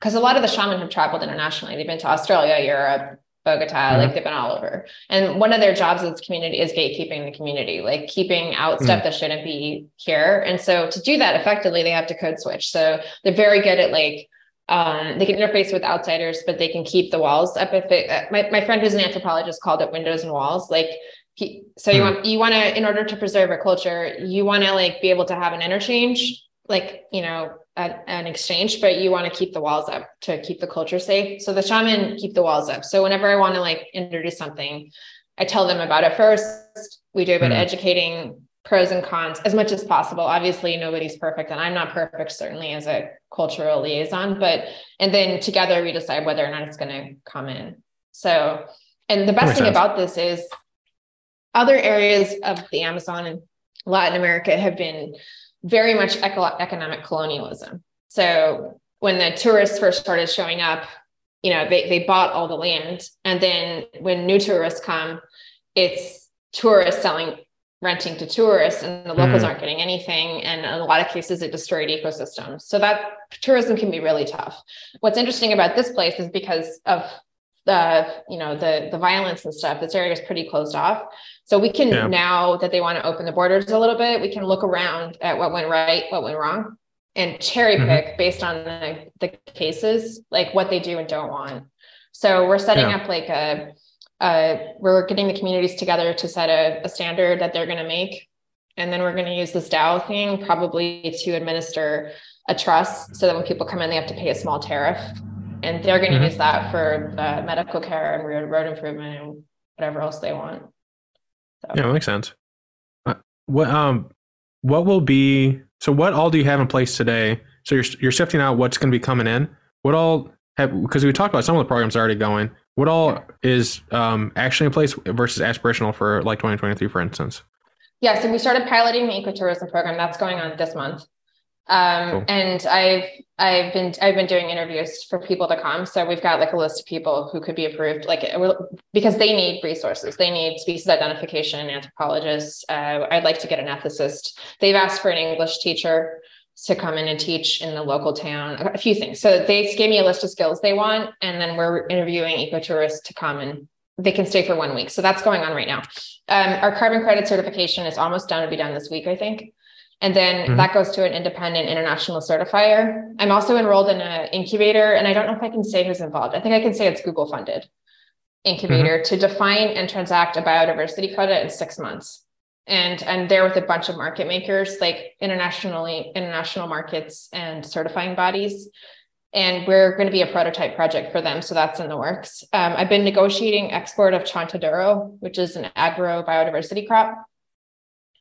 because a lot of the shaman have traveled internationally. They've been to Australia, Europe, Bogota, mm-hmm. like they've been all over. And one of their jobs as community is gatekeeping the community, like keeping out mm-hmm. stuff that shouldn't be here. And so to do that effectively, they have to code switch. So they're very good at like um, they can interface with outsiders, but they can keep the walls up. If it, uh, my my friend who's an anthropologist called it windows and walls. Like he, so you mm-hmm. want you want to in order to preserve a culture, you want to like be able to have an interchange, like you know an exchange, but you want to keep the walls up to keep the culture safe. So the shaman keep the walls up. So whenever I want to like introduce something, I tell them about it first. We do a bit mm. educating pros and cons as much as possible. Obviously, nobody's perfect, and I'm not perfect, certainly as a cultural liaison. But and then together we decide whether or not it's going to come in. So, and the best thing sense. about this is other areas of the Amazon and Latin America have been very much eco- economic colonialism. So when the tourists first started showing up, you know, they, they bought all the land. And then when new tourists come, it's tourists selling, renting to tourists, and the locals mm. aren't getting anything. And in a lot of cases, it destroyed ecosystems. So that tourism can be really tough. What's interesting about this place is because of the you know the the violence and stuff this area is pretty closed off so we can yeah. now that they want to open the borders a little bit we can look around at what went right what went wrong and cherry mm-hmm. pick mm-hmm. based on the, the cases like what they do and don't want so we're setting yeah. up like a uh, we're getting the communities together to set a, a standard that they're going to make and then we're going to use this DAO thing probably to administer a trust so that when people come in they have to pay a small tariff and they're going to mm-hmm. use that for uh, medical care and road, road improvement and whatever else they want. So. Yeah, that makes sense. Uh, what um, what will be? So, what all do you have in place today? So you're you're sifting out what's going to be coming in. What all have? Because we talked about some of the programs already going. What all is um, actually in place versus aspirational for like 2023, for instance? Yeah, so we started piloting the ecotourism program. That's going on this month. Um, cool. and I've I've been I've been doing interviews for people to come. So we've got like a list of people who could be approved, like because they need resources. They need species identification anthropologists. Uh, I'd like to get an ethicist. They've asked for an English teacher to come in and teach in the local town. A few things. So they gave me a list of skills they want, and then we're interviewing ecotourists to come and they can stay for one week. So that's going on right now. Um, our carbon credit certification is almost done to be done this week, I think. And then mm-hmm. that goes to an independent international certifier. I'm also enrolled in an incubator, and I don't know if I can say who's involved. I think I can say it's Google funded incubator mm-hmm. to define and transact a biodiversity credit in six months. And I'm there with a bunch of market makers, like internationally, international markets and certifying bodies and we're going to be a prototype project for them. So that's in the works. Um, I've been negotiating export of Chontaduro, which is an agro biodiversity crop.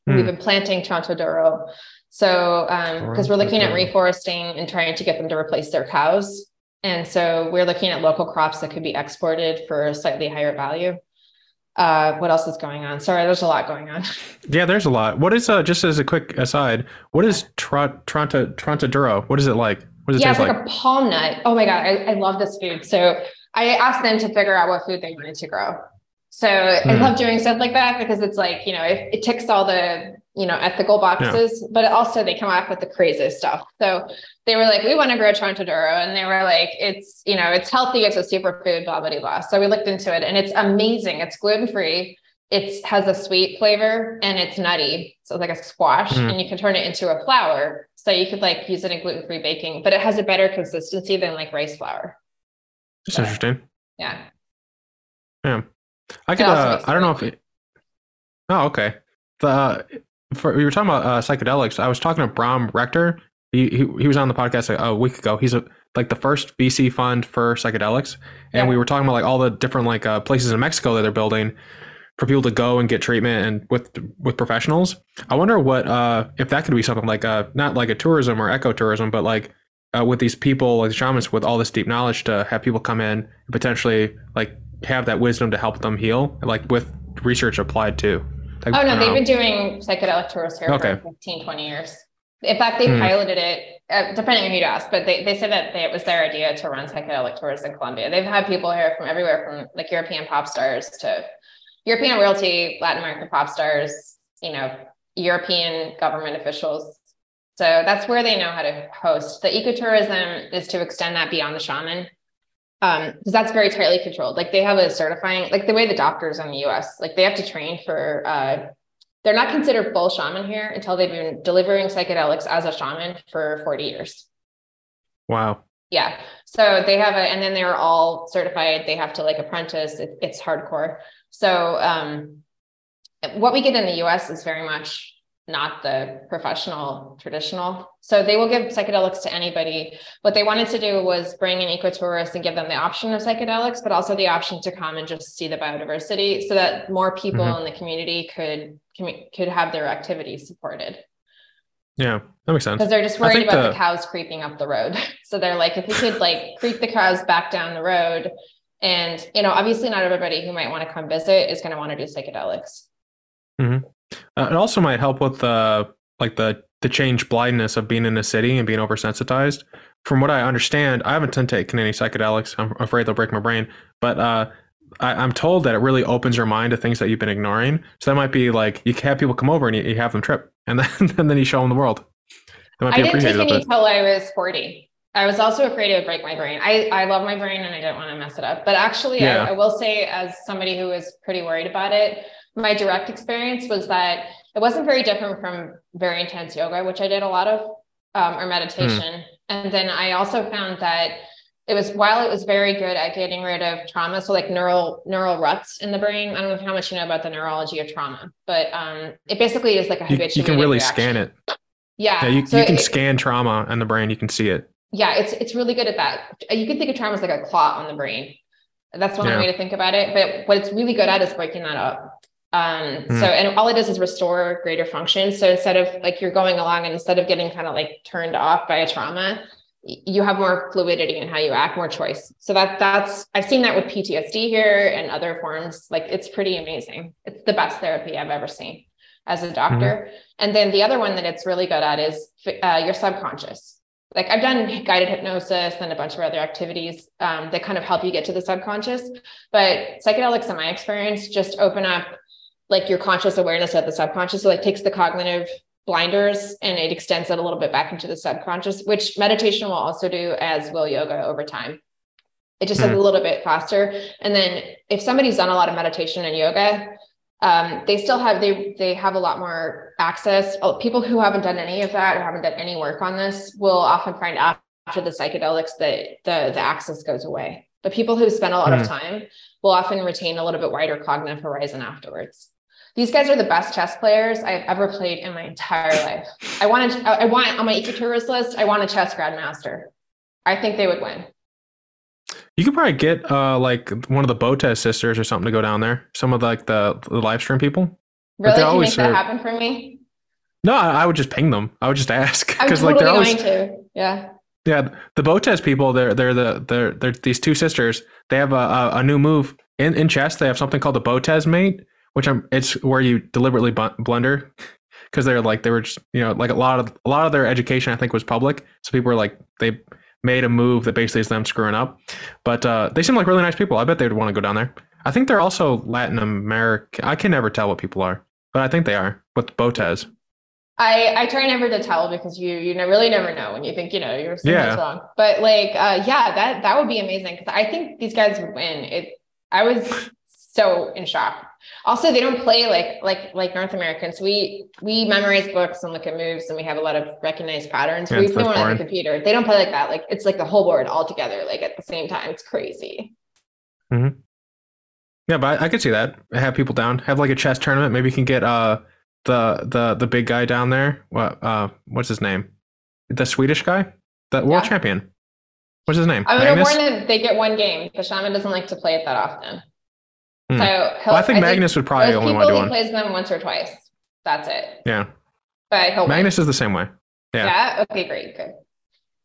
Mm. We've been planting Chontaduro. So, because um, we're looking at reforesting and trying to get them to replace their cows. And so we're looking at local crops that could be exported for a slightly higher value. Uh, what else is going on? Sorry, there's a lot going on. Yeah, there's a lot. What is uh just as a quick aside, what is Tronta Trontaduro? What is it like? What does it yeah, it's like, like a palm nut. Oh my God, I, I love this food. So I asked them to figure out what food they wanted to grow. So mm. I hmm. love doing stuff like that because it's like, you know, it, it ticks all the, you know, ethical boxes, yeah. but also they come up with the craziest stuff. So they were like, we want to grow Chontaduro. And they were like, it's, you know, it's healthy. It's a superfood, blah, blah, blah. So we looked into it and it's amazing. It's gluten-free. It has a sweet flavor and it's nutty. So it's like a squash mm. and you can turn it into a flour so you could like use it in gluten-free baking, but it has a better consistency than like rice flour. That's so, interesting. Yeah. Yeah. I could uh, I don't know if it Oh, okay. The for we were talking about uh, psychedelics. I was talking to Bram Rector. He, he, he was on the podcast a, a week ago. He's a like the first VC fund for psychedelics, and yeah. we were talking about like all the different like uh, places in Mexico that they're building for people to go and get treatment and with with professionals. I wonder what uh, if that could be something like a not like a tourism or ecotourism, but like uh, with these people like the shamans with all this deep knowledge to have people come in and potentially like have that wisdom to help them heal, like with research applied too. Like, oh no, they've know. been doing psychedelic tours here okay. for 15, 20 years. In fact, they hmm. piloted it, uh, depending on who you ask, but they, they said that they, it was their idea to run psychedelic tours in Colombia. They've had people here from everywhere, from like European pop stars to European royalty, Latin American pop stars, you know, European government officials. So that's where they know how to host. The ecotourism is to extend that beyond the shaman. Um, because that's very tightly controlled. Like they have a certifying, like the way the doctors in the US, like they have to train for uh they're not considered full shaman here until they've been delivering psychedelics as a shaman for 40 years. Wow. Yeah. So they have a, and then they're all certified. They have to like apprentice. It, it's hardcore. So um, what we get in the US is very much not the professional traditional. So they will give psychedelics to anybody. What they wanted to do was bring in ecotourists and give them the option of psychedelics, but also the option to come and just see the biodiversity so that more people mm-hmm. in the community could could have their activities supported. Yeah, that makes sense. Because they're just worried about the... the cows creeping up the road. So they're like, if we could like creep the cows back down the road, and, you know, obviously not everybody who might want to come visit is going to want to do psychedelics. Mm-hmm. Uh, it also might help with the, like the, the change blindness of being in a city and being oversensitized. From what I understand, I haven't taken any psychedelics. I'm afraid they'll break my brain, but, uh, I, am told that it really opens your mind to things that you've been ignoring. So that might be like you have people come over and you, you have them trip, and then and then you show them the world. I didn't take any until I was 40. I was also afraid it would break my brain. I, I love my brain and I didn't want to mess it up. But actually, yeah. I, I, will say, as somebody who was pretty worried about it, my direct experience was that it wasn't very different from very intense yoga, which I did a lot of, um, or meditation. Mm. And then I also found that it was while it was very good at getting rid of trauma, so like neural neural ruts in the brain. I don't know how much you know about the neurology of trauma, but um, it basically is like a habitual. You, you can really reaction. scan it. Yeah, yeah you, so you can it, scan trauma in the brain. You can see it yeah, it's it's really good at that. You can think of trauma as like a clot on the brain. That's one yeah. way to think about it. But what it's really good at is breaking that up. Um, mm. so and all it does is restore greater function. So instead of like you're going along and instead of getting kind of like turned off by a trauma, you have more fluidity in how you act, more choice. So that that's I've seen that with PTSD here and other forms. Like it's pretty amazing. It's the best therapy I've ever seen. as a doctor. Mm-hmm. And then the other one that it's really good at is uh, your subconscious. Like I've done guided hypnosis and a bunch of other activities um, that kind of help you get to the subconscious. But psychedelics, in my experience, just open up like your conscious awareness of the subconscious. So it takes the cognitive blinders and it extends it a little bit back into the subconscious, which meditation will also do as will yoga over time. It just mm. a little bit faster. And then if somebody's done a lot of meditation and yoga, um, they still have they they have a lot more access. People who haven't done any of that or haven't done any work on this will often find after the psychedelics that the the access goes away. But people who spend a lot mm. of time will often retain a little bit wider cognitive horizon afterwards. These guys are the best chess players I've ever played in my entire life. I wanted, I want on my ecotourist list, I want a chess grandmaster. I think they would win. You could probably get uh like one of the Botez sisters or something to go down there. Some of the, like the, the live stream people. Really? Can you make that happen for me? No, I, would just ping them. I would just ask because totally like they're always to. Yeah. Yeah, the Botez people, they're they're the they're they're these two sisters. They have a, a, a new move in in chess. They have something called the Botez mate, which I'm it's where you deliberately blunder because they're like they were just you know like a lot of a lot of their education I think was public, so people were like they made a move that basically is them screwing up. But uh, they seem like really nice people. I bet they'd want to go down there. I think they're also Latin American. I can never tell what people are, but I think they are with Botez. I, I try never to tell because you you really never know when you think you know you're so yeah. wrong. But like uh, yeah, that that would be amazing because I think these guys would win. It I was so in shock. Also, they don't play like like like North Americans. We we memorize books and look at moves, and we have a lot of recognized patterns. Yeah, we play on the computer. They don't play like that. Like it's like the whole board all together, like at the same time. It's crazy. Mm-hmm. Yeah, but I, I could see that. Have people down. Have like a chess tournament. Maybe you can get uh the the the big guy down there. What uh what's his name? The Swedish guy, the world champion. What's his name? I mean, Magnus? warned they get one game. The shaman doesn't like to play it that often. Hmm. So well, I think I Magnus think would probably only want to do one. He plays them once or twice. That's it. Yeah. But he'll Magnus win. is the same way. Yeah. Yeah. Okay. Great. Good.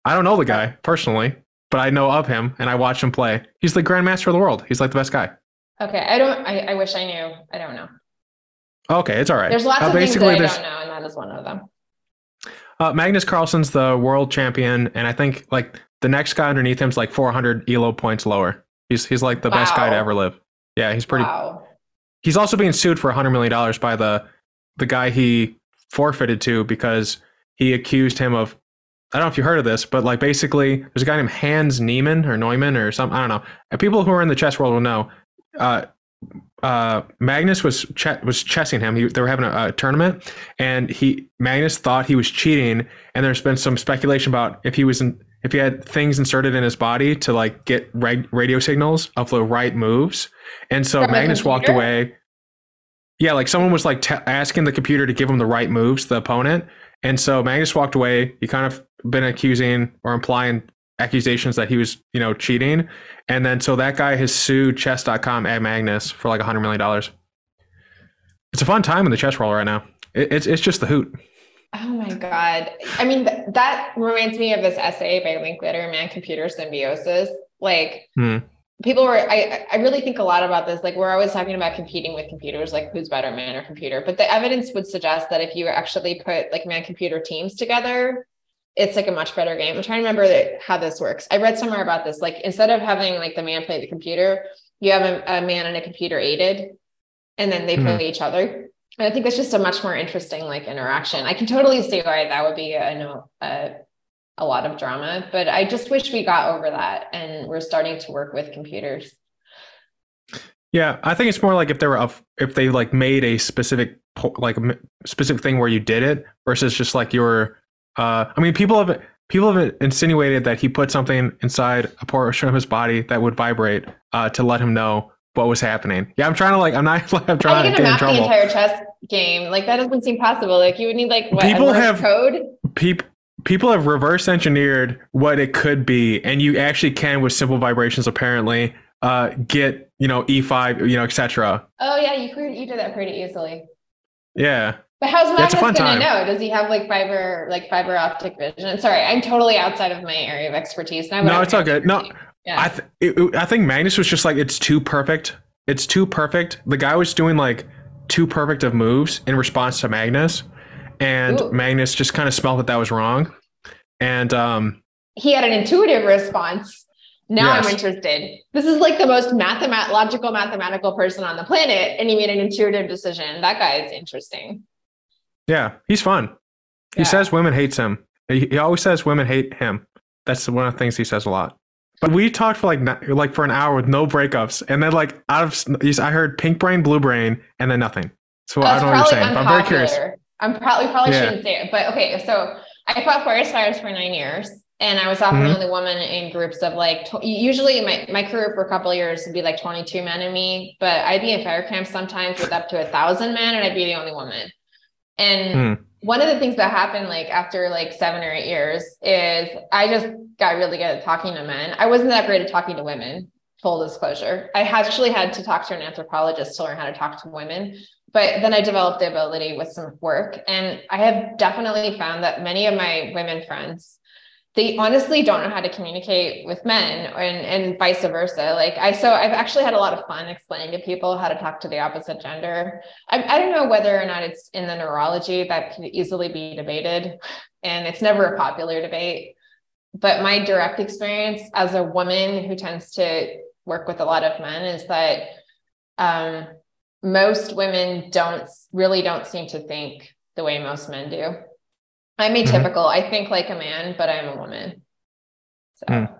I don't know the guy personally, but I know of him and I watch him play. He's the grandmaster of the world. He's like the best guy. Okay. I don't. I, I wish I knew. I don't know. Okay, it's all right. There's lots uh, of basically, things that I don't know, and that is one of them. Uh, Magnus Carlsen's the world champion, and I think like the next guy underneath him is like 400 elo points lower. He's he's like the wow. best guy to ever live. Yeah, he's pretty. Wow. He's also being sued for 100 million dollars by the the guy he forfeited to because he accused him of. I don't know if you heard of this, but like basically, there's a guy named Hans Niemann or Neumann or something. I don't know. And people who are in the chess world will know. Uh, uh, Magnus was ch- was chessing him. He, they were having a, a, tournament, and he Magnus thought he was cheating. And there's been some speculation about if he was in, if he had things inserted in his body to like get radio signals of the right moves. And so From Magnus walked away. Yeah, like someone was like t- asking the computer to give him the right moves, the opponent. And so Magnus walked away. He kind of been accusing or implying accusations that he was, you know, cheating. And then so that guy has sued chess.com at Magnus for like a $100 million. It's a fun time in the chess world right now. It, it's, it's just the hoot. Oh my God. I mean, th- that reminds me of this essay by Licklider, Man Computer Symbiosis. Like, hmm. people were, I, I really think a lot about this. Like, we're always talking about competing with computers, like who's better, man or computer. But the evidence would suggest that if you actually put like man computer teams together, it's like a much better game. I'm trying to remember that, how this works. I read somewhere about this. Like instead of having like the man play the computer, you have a, a man and a computer aided, and then they mm-hmm. play each other. And I think that's just a much more interesting like interaction. I can totally see why that would be a, a, a lot of drama, but I just wish we got over that and we're starting to work with computers. Yeah, I think it's more like if they were if they like made a specific like specific thing where you did it versus just like your uh, I mean, people have people have insinuated that he put something inside a portion of his body that would vibrate uh, to let him know what was happening. Yeah, I'm trying to like I'm not I'm trying to get in trouble. the entire chess game. Like that doesn't seem possible. Like you would need like what, people have code. People people have reverse engineered what it could be, and you actually can with simple vibrations apparently uh, get you know E5 you know etc. Oh yeah, you could you did that pretty easily. Yeah. But how's Magnus going to know? Does he have like fiber, like fiber optic vision? Sorry, I'm totally outside of my area of expertise. No, it's all good. No, yeah. I th- it, I think Magnus was just like it's too perfect. It's too perfect. The guy was doing like too perfect of moves in response to Magnus, and Ooh. Magnus just kind of smelled that that was wrong, and um, He had an intuitive response. Now I'm interested. This is like the most mathemat- logical mathematical person on the planet, and he made an intuitive decision. That guy is interesting. Yeah, he's fun. He Yeah. says women hates him. He, he always says women hate him. That's one of the things he says a lot. But we talked for like like for an hour with no breakups, and then like out of I heard pink brain, blue brain, and then nothing. So I don't know what you're saying. But I'm very curious. I'm probably probably Yeah. shouldn't say it, but okay. So I fought forest fires for nine years, and I was often Mhm. the only woman in groups of like. Tw- usually, my my crew for a couple of years would be like 22 men and me, but I'd be in fire camps sometimes with up to a thousand men, and I'd be the only woman. And Hmm. one of the things that happened like after like seven or eight years is I just got really good at talking to men. I wasn't that great at talking to women. Full disclosure, I actually had to talk to an anthropologist to learn how to talk to women but then I developed the ability with some work. And I have definitely found that many of my women friends, they honestly don't know how to communicate with men and, and vice versa. Like I, so I've actually had a lot of fun explaining to people how to talk to the opposite gender. I, I don't know whether or not it's in the neurology that could easily be debated. And it's never a popular debate. But my direct experience as a woman who tends to work with a lot of men is that um, most women don't really don't seem to think the way most men do. I'm atypical. I think like a man, but I'm a woman. So Mm.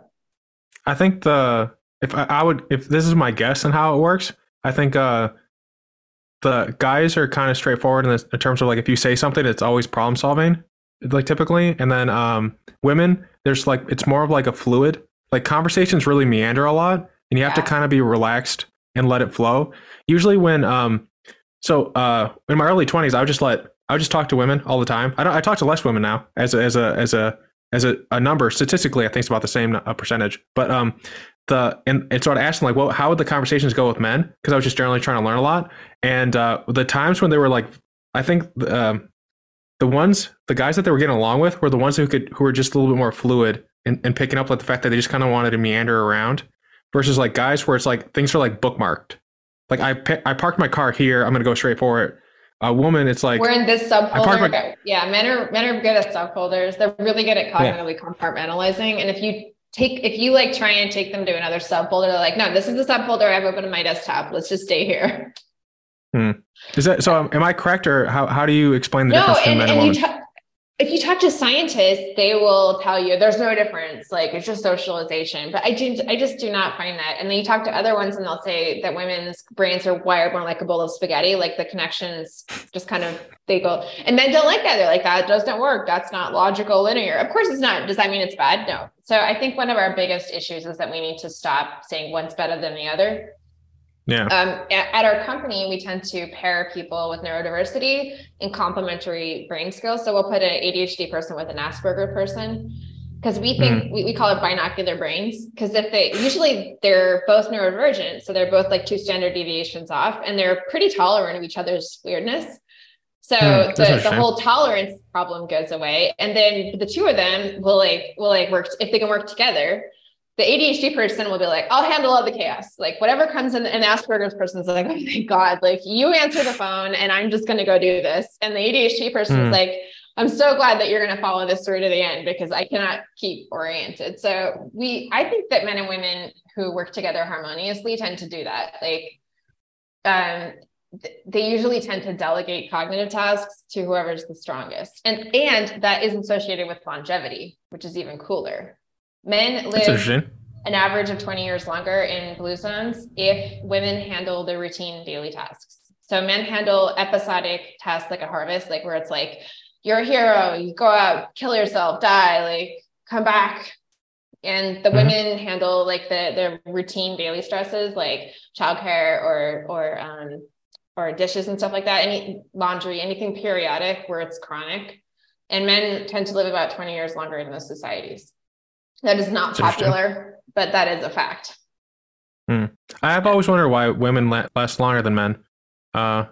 I think the if I, I would if this is my guess on how it works, I think uh the guys are kind of straightforward in, this, in terms of like if you say something, it's always problem solving, like typically, and then um women, there's like it's more of like a fluid. Like conversations really meander a lot, and you have to kind of be relaxed and let it flow. Usually when um so uh in my early 20s, I would just let I just talk to women all the time. I don't I talk to less women now as a, as a as a as a, a number. Statistically i think it's about the same percentage. But um the and, and so i'd ask them like well how would the conversations go with men? Because i was just generally trying to learn a lot. And uh the times when they were like i think um the ones the guys that they were getting along with were the ones who could who were just a little bit more fluid and, and picking up like the fact that they just kind of wanted to meander around versus like guys where it's like things are like bookmarked. Like i i parked my car here. I'm gonna go straight for it a woman it's like we're in this subfolder. my- yeah, men are men are good at subfolders. They're really good at cognitively compartmentalizing. And if you take if you like try and take them to another subfolder, they're like, no, this is the subfolder I've opened on my desktop. Let's just stay here. is that so um, am i correct or how, how do you explain the no, difference between and, men and and women if you talk to scientists, they will tell you there's no difference. Like it's just socialization. But I do, I just do not find that. And then you talk to other ones, and they'll say that women's brains are wired more like a bowl of spaghetti. Like the connections just kind of they go. And men don't like that. They're like that doesn't work. That's not logical, linear. Of course, it's not. Does that mean it's bad? No. So I think one of our biggest issues is that we need to stop saying one's better than the other yeah um, at, our company, we tend to pair people with neurodiversity and complementary brain skills. So we'll put an ADHD person with an Asperger person because we think we, we call it binocular brains. Because if they usually they're both neurodivergent, so they're both like two standard deviations off, and they're pretty tolerant of each other's weirdness. So that's the, the whole tolerance problem goes away, and then the two of them will like will like work if they can work together the ADHD person will be like, I'll handle all the chaos. Like whatever comes in, and Asperger's person's like, oh thank God, like you answer the phone and I'm just gonna go do this. And the ADHD person Hmm. is like, I'm so glad that you're gonna follow this through to the end because I cannot keep oriented. So we I think that men and women who work together harmoniously tend to do that. Like um th- they usually tend to delegate cognitive tasks to whoever's the strongest. And and that is associated with longevity, which is even cooler. Men live an average of 20 years longer in blue zones if women handle the routine daily tasks. So men handle episodic tasks like a harvest, like where it's like, you're a hero, you go out, kill yourself, die, like come back. And the Mhm. women handle like the the routine daily stresses like childcare or or um or dishes and stuff like that, any laundry, anything periodic where it's chronic. And men tend to live about 20 years longer in those societies. That is not popular, but that is a fact. I've always wondered why women last longer than men. Uh,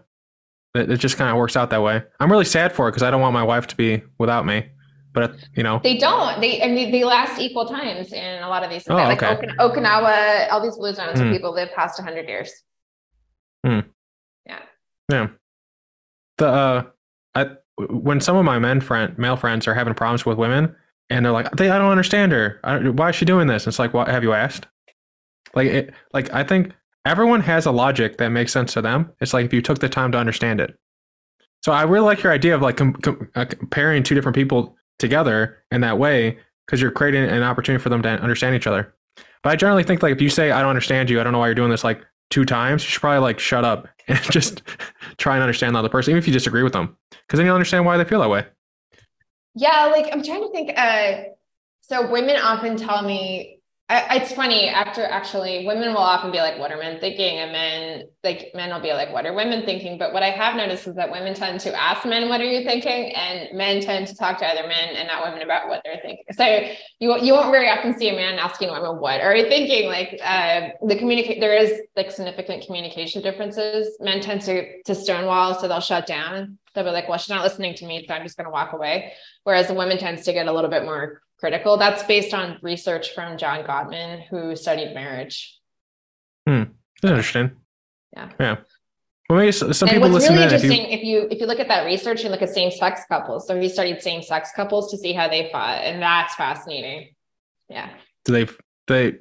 it, it just kind of works out that way. I'm really sad for it because I don't want my wife to be without me. But you know, They don't. They I mean they last equal times in a lot of these. Oh, like okay. Okin- Okinawa, all these blue zones where Hmm. people live past 100 years. yeah. the uh, I when some of my men friend male friends are having problems with women and they're like, I don't understand her. Why is she doing this? It's like, what have you asked? Like, it, like I think everyone has a logic that makes sense to them. It's like if you took the time to understand it. So I really like your idea of like com- com- uh, comparing two different people together in that way because you're creating an opportunity for them to understand each other. But I generally think like if you say I don't understand you, I don't know why you're doing this like two times, you should probably like shut up and just try and understand the other person, even if you disagree with them, because then you'll understand why they feel that way. Yeah, like I'm trying to think. Uh, so women often tell me I, it's funny after actually women will often be like what are men thinking and men like men will be like what are women thinking? But what i have noticed is that women tend to ask men what are you thinking? And men tend to talk to other men and not women about what they're thinking. So you, you won't very often see a man asking women what are you thinking? Like uh, the communicate there is like significant communication differences. Men tend to to stonewall so they'll shut down. They'll be like well she's not listening to me so i'm just going to walk away. Whereas the women tends to get a little bit more critical. That's based on research from John Gottman, who studied marriage. Hmm. That's interesting. Yeah. Yeah. Well, maybe some and people what's listen really in interesting, if you, if you if you look at that research and look at same-sex couples, so he studied same-sex couples to see how they fought, and that's fascinating. Yeah. Do they they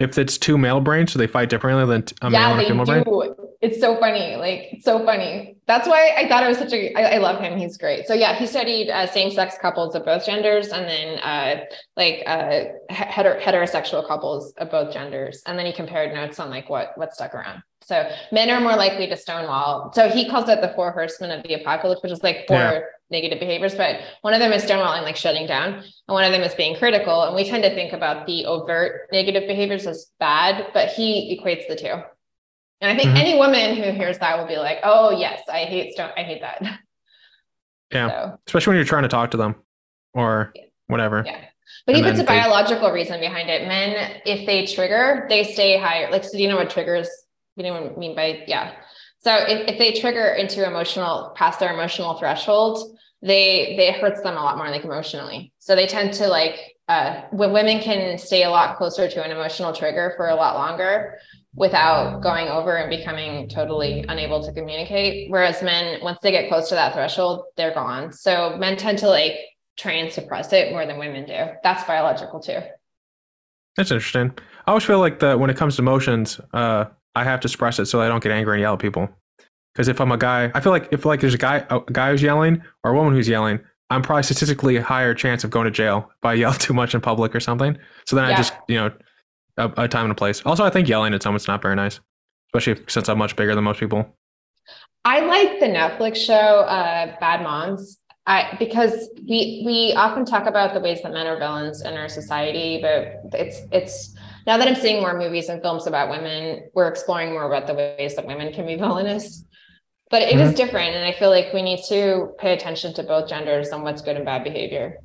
if it's two male brains, do they fight differently than a yeah, male and a female do. brain? It's so funny. Like it's so funny. That's why I thought it was such a. I, I love him. He's great. So yeah, he studied uh, same-sex couples of both genders, and then uh, like uh, heter- heterosexual couples of both genders, and then he compared notes on like what what stuck around. So men are more likely to stonewall. So he calls it the four horsemen of the apocalypse, which is like four yeah. negative behaviors. But one of them is stonewalling, like shutting down, and one of them is being critical. And we tend to think about the overt negative behaviors as bad, but he equates the two. And I think mm-hmm. any woman who hears that will be like, "Oh yes, I hate stone. I hate that." Yeah, so, especially when you're trying to talk to them or yeah. whatever. Yeah. But and he puts a biological reason behind it. Men, if they trigger, they stay higher. Like, so do you know what triggers you know what I mean by yeah. So if, if they trigger into emotional past their emotional threshold, they they hurts them a lot more like emotionally. So they tend to like uh, when women can stay a lot closer to an emotional trigger for a lot longer without going over and becoming totally unable to communicate. Whereas men, once they get close to that threshold, they're gone. So men tend to like try and suppress it more than women do. That's biological too. That's interesting. I always feel like that when it comes to emotions, uh, I have to suppress it so I don't get angry and yell at people. Because if I'm a guy, I feel like if like there's a guy a guy who's yelling or a woman who's yelling, I'm probably statistically a higher chance of going to jail if I yell too much in public or something. So then yeah. I just you know a, a, time and a place. Also, I think yelling at someone's not very nice, especially since I'm much bigger than most people. I like the Netflix show uh, Bad Moms. I, because we we often talk about the ways that men are villains in our society, but it's it's now that I'm seeing more movies and films about women, we're exploring more about the ways that women can be villainous. But it mm-hmm. is different. And I feel like we need to pay attention to both genders and what's good and bad behavior.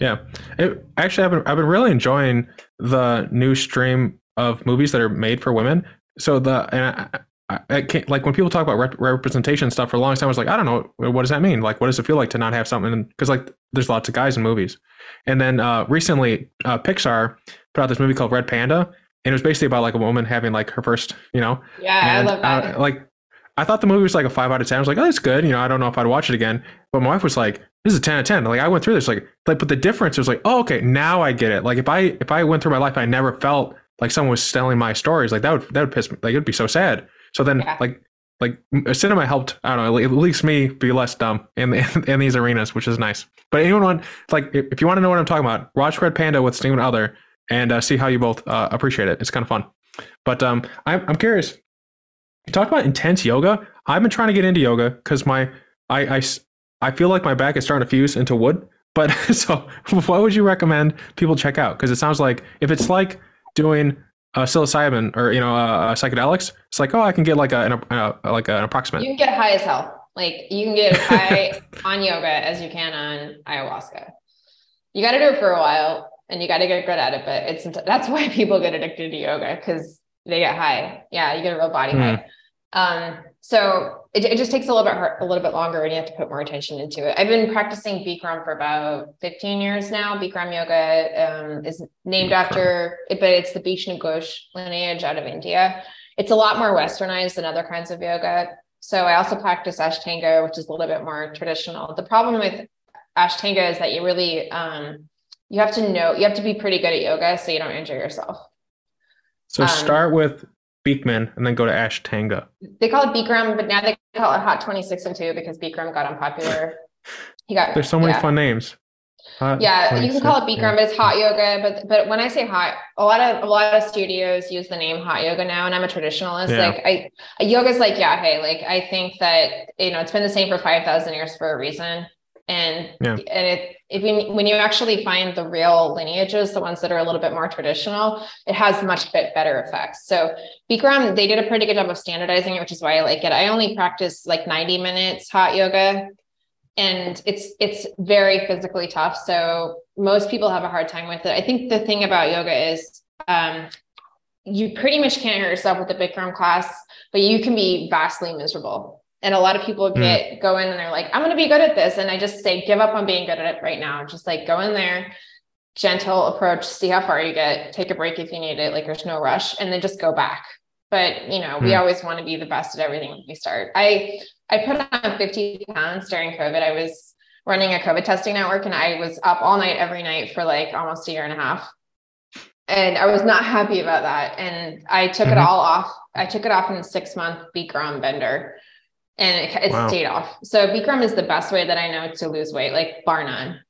Yeah. It, actually, I've been, I've been really enjoying the new stream of movies that are made for women. So the, and I, I, can't, like when people talk about rep- representation stuff for a long time, I was like, I don't know, what does that mean? Like, what does it feel like to not have something? Because like, there's lots of guys in movies. And then uh, recently, uh, Pixar put out this movie called Red Panda, and it was basically about like a woman having like her first, you know. Yeah, and, I love that. Uh, like, I thought the movie was like a five out of ten. I was like, oh, it's good. You know, I don't know if I'd watch it again. But my wife was like, this is a ten out of ten. Like, I went through this, like, like, but the difference was like, oh, okay, now I get it. Like, if I if I went through my life, I never felt like someone was telling my stories. Like that would that would piss me. Like it'd be so sad. So then, yeah. like like cinema helped i don't know at least me be less dumb in, in, in these arenas which is nice but anyone want like if you want to know what i'm talking about watch red panda with Stephen Other and uh, see how you both uh, appreciate it. It's kind of fun. But um, I'm, I'm curious. You talked about intense yoga. I've been trying to get into yoga because my I, I I feel like my back is starting to fuse into wood. But so, what would you recommend people check out? Because it sounds like if it's like doing uh, psilocybin or you know uh, psychedelics, it's like oh I can get like a, an, a like an approximate. You can get high as hell. Like you can get high on yoga as you can on ayahuasca. You got to do it for a while and you got to get good at it. But it's that's why people get addicted to yoga because they get high. Yeah, you get a real body mm. high. Um, so it, it just takes a little bit hard, a little bit longer, and you have to put more attention into it. I've been practicing Bikram for about 15 years now. Bikram yoga um, is named after it, but it's the Vishnu Ghosh lineage out of India. It's a lot more westernized than other kinds of yoga. So I also practice Ashtanga, which is a little bit more traditional. The problem with Ashtanga is that you really um, you have to know you have to be pretty good at yoga so you don't injure yourself. So Um, start with Bikram and then go to Ashtanga. They call it Bikram, but now they call it Hot 26 and 2 because Bikram got unpopular. He got There's so many yeah. fun names. Hot Yeah, you can call it 26, Bikram, but it's hot yoga. But but when I say hot, a lot of a lot of studios use the name hot yoga now, and I'm a traditionalist. Yeah. Like I yoga's like, yeah, hey, like I think that you know it's been the same for five thousand years for a reason. And Yeah. and it if you, when you actually find the real lineages, the ones that are a little bit more traditional, it has much bit better effects. So Bikram, they did a pretty good job of standardizing it, which is why I like it. I only practice like 90 minutes hot yoga and it's it's very physically tough so most people have a hard time with it i think the thing about yoga is um, you pretty much can't hurt yourself with the bikram class but you can be vastly miserable and a lot of people get go in and they're like i'm going to be good at this and i just say give up on being good at it right now just like go in there gentle approach see how far you get take a break if you need it like there's no rush and then just go back but you know we Hmm. always want to be the best at everything when we start i I put on 50 pounds during COVID. I was running a COVID testing network and I was up all night every night for like almost a year and a half. And I was not happy about that. And I took it Mhm. all off. I took it off in a six month Bikram bender and it, it Wow. stayed off. So Bikram is the best way that I know to lose weight, like bar none.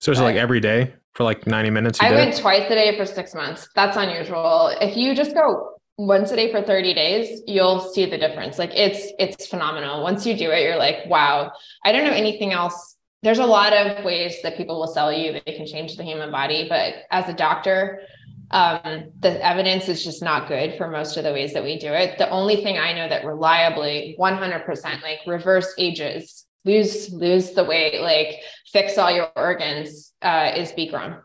So it's it like every day for like 90 minutes? I went it? twice a day for six months. That's unusual. If you just go once a day for 30 days, you'll see the difference. Like it's it's phenomenal. Once you do it, you're like, wow. I don't know anything else. There's a lot of ways that people will sell you that they can change the human body, but as a doctor, um, the evidence is just not good for most of the ways that we do it. The only thing I know that reliably 100% like reverse ages, lose lose the weight, like fix all your organs, uh, is Bikram.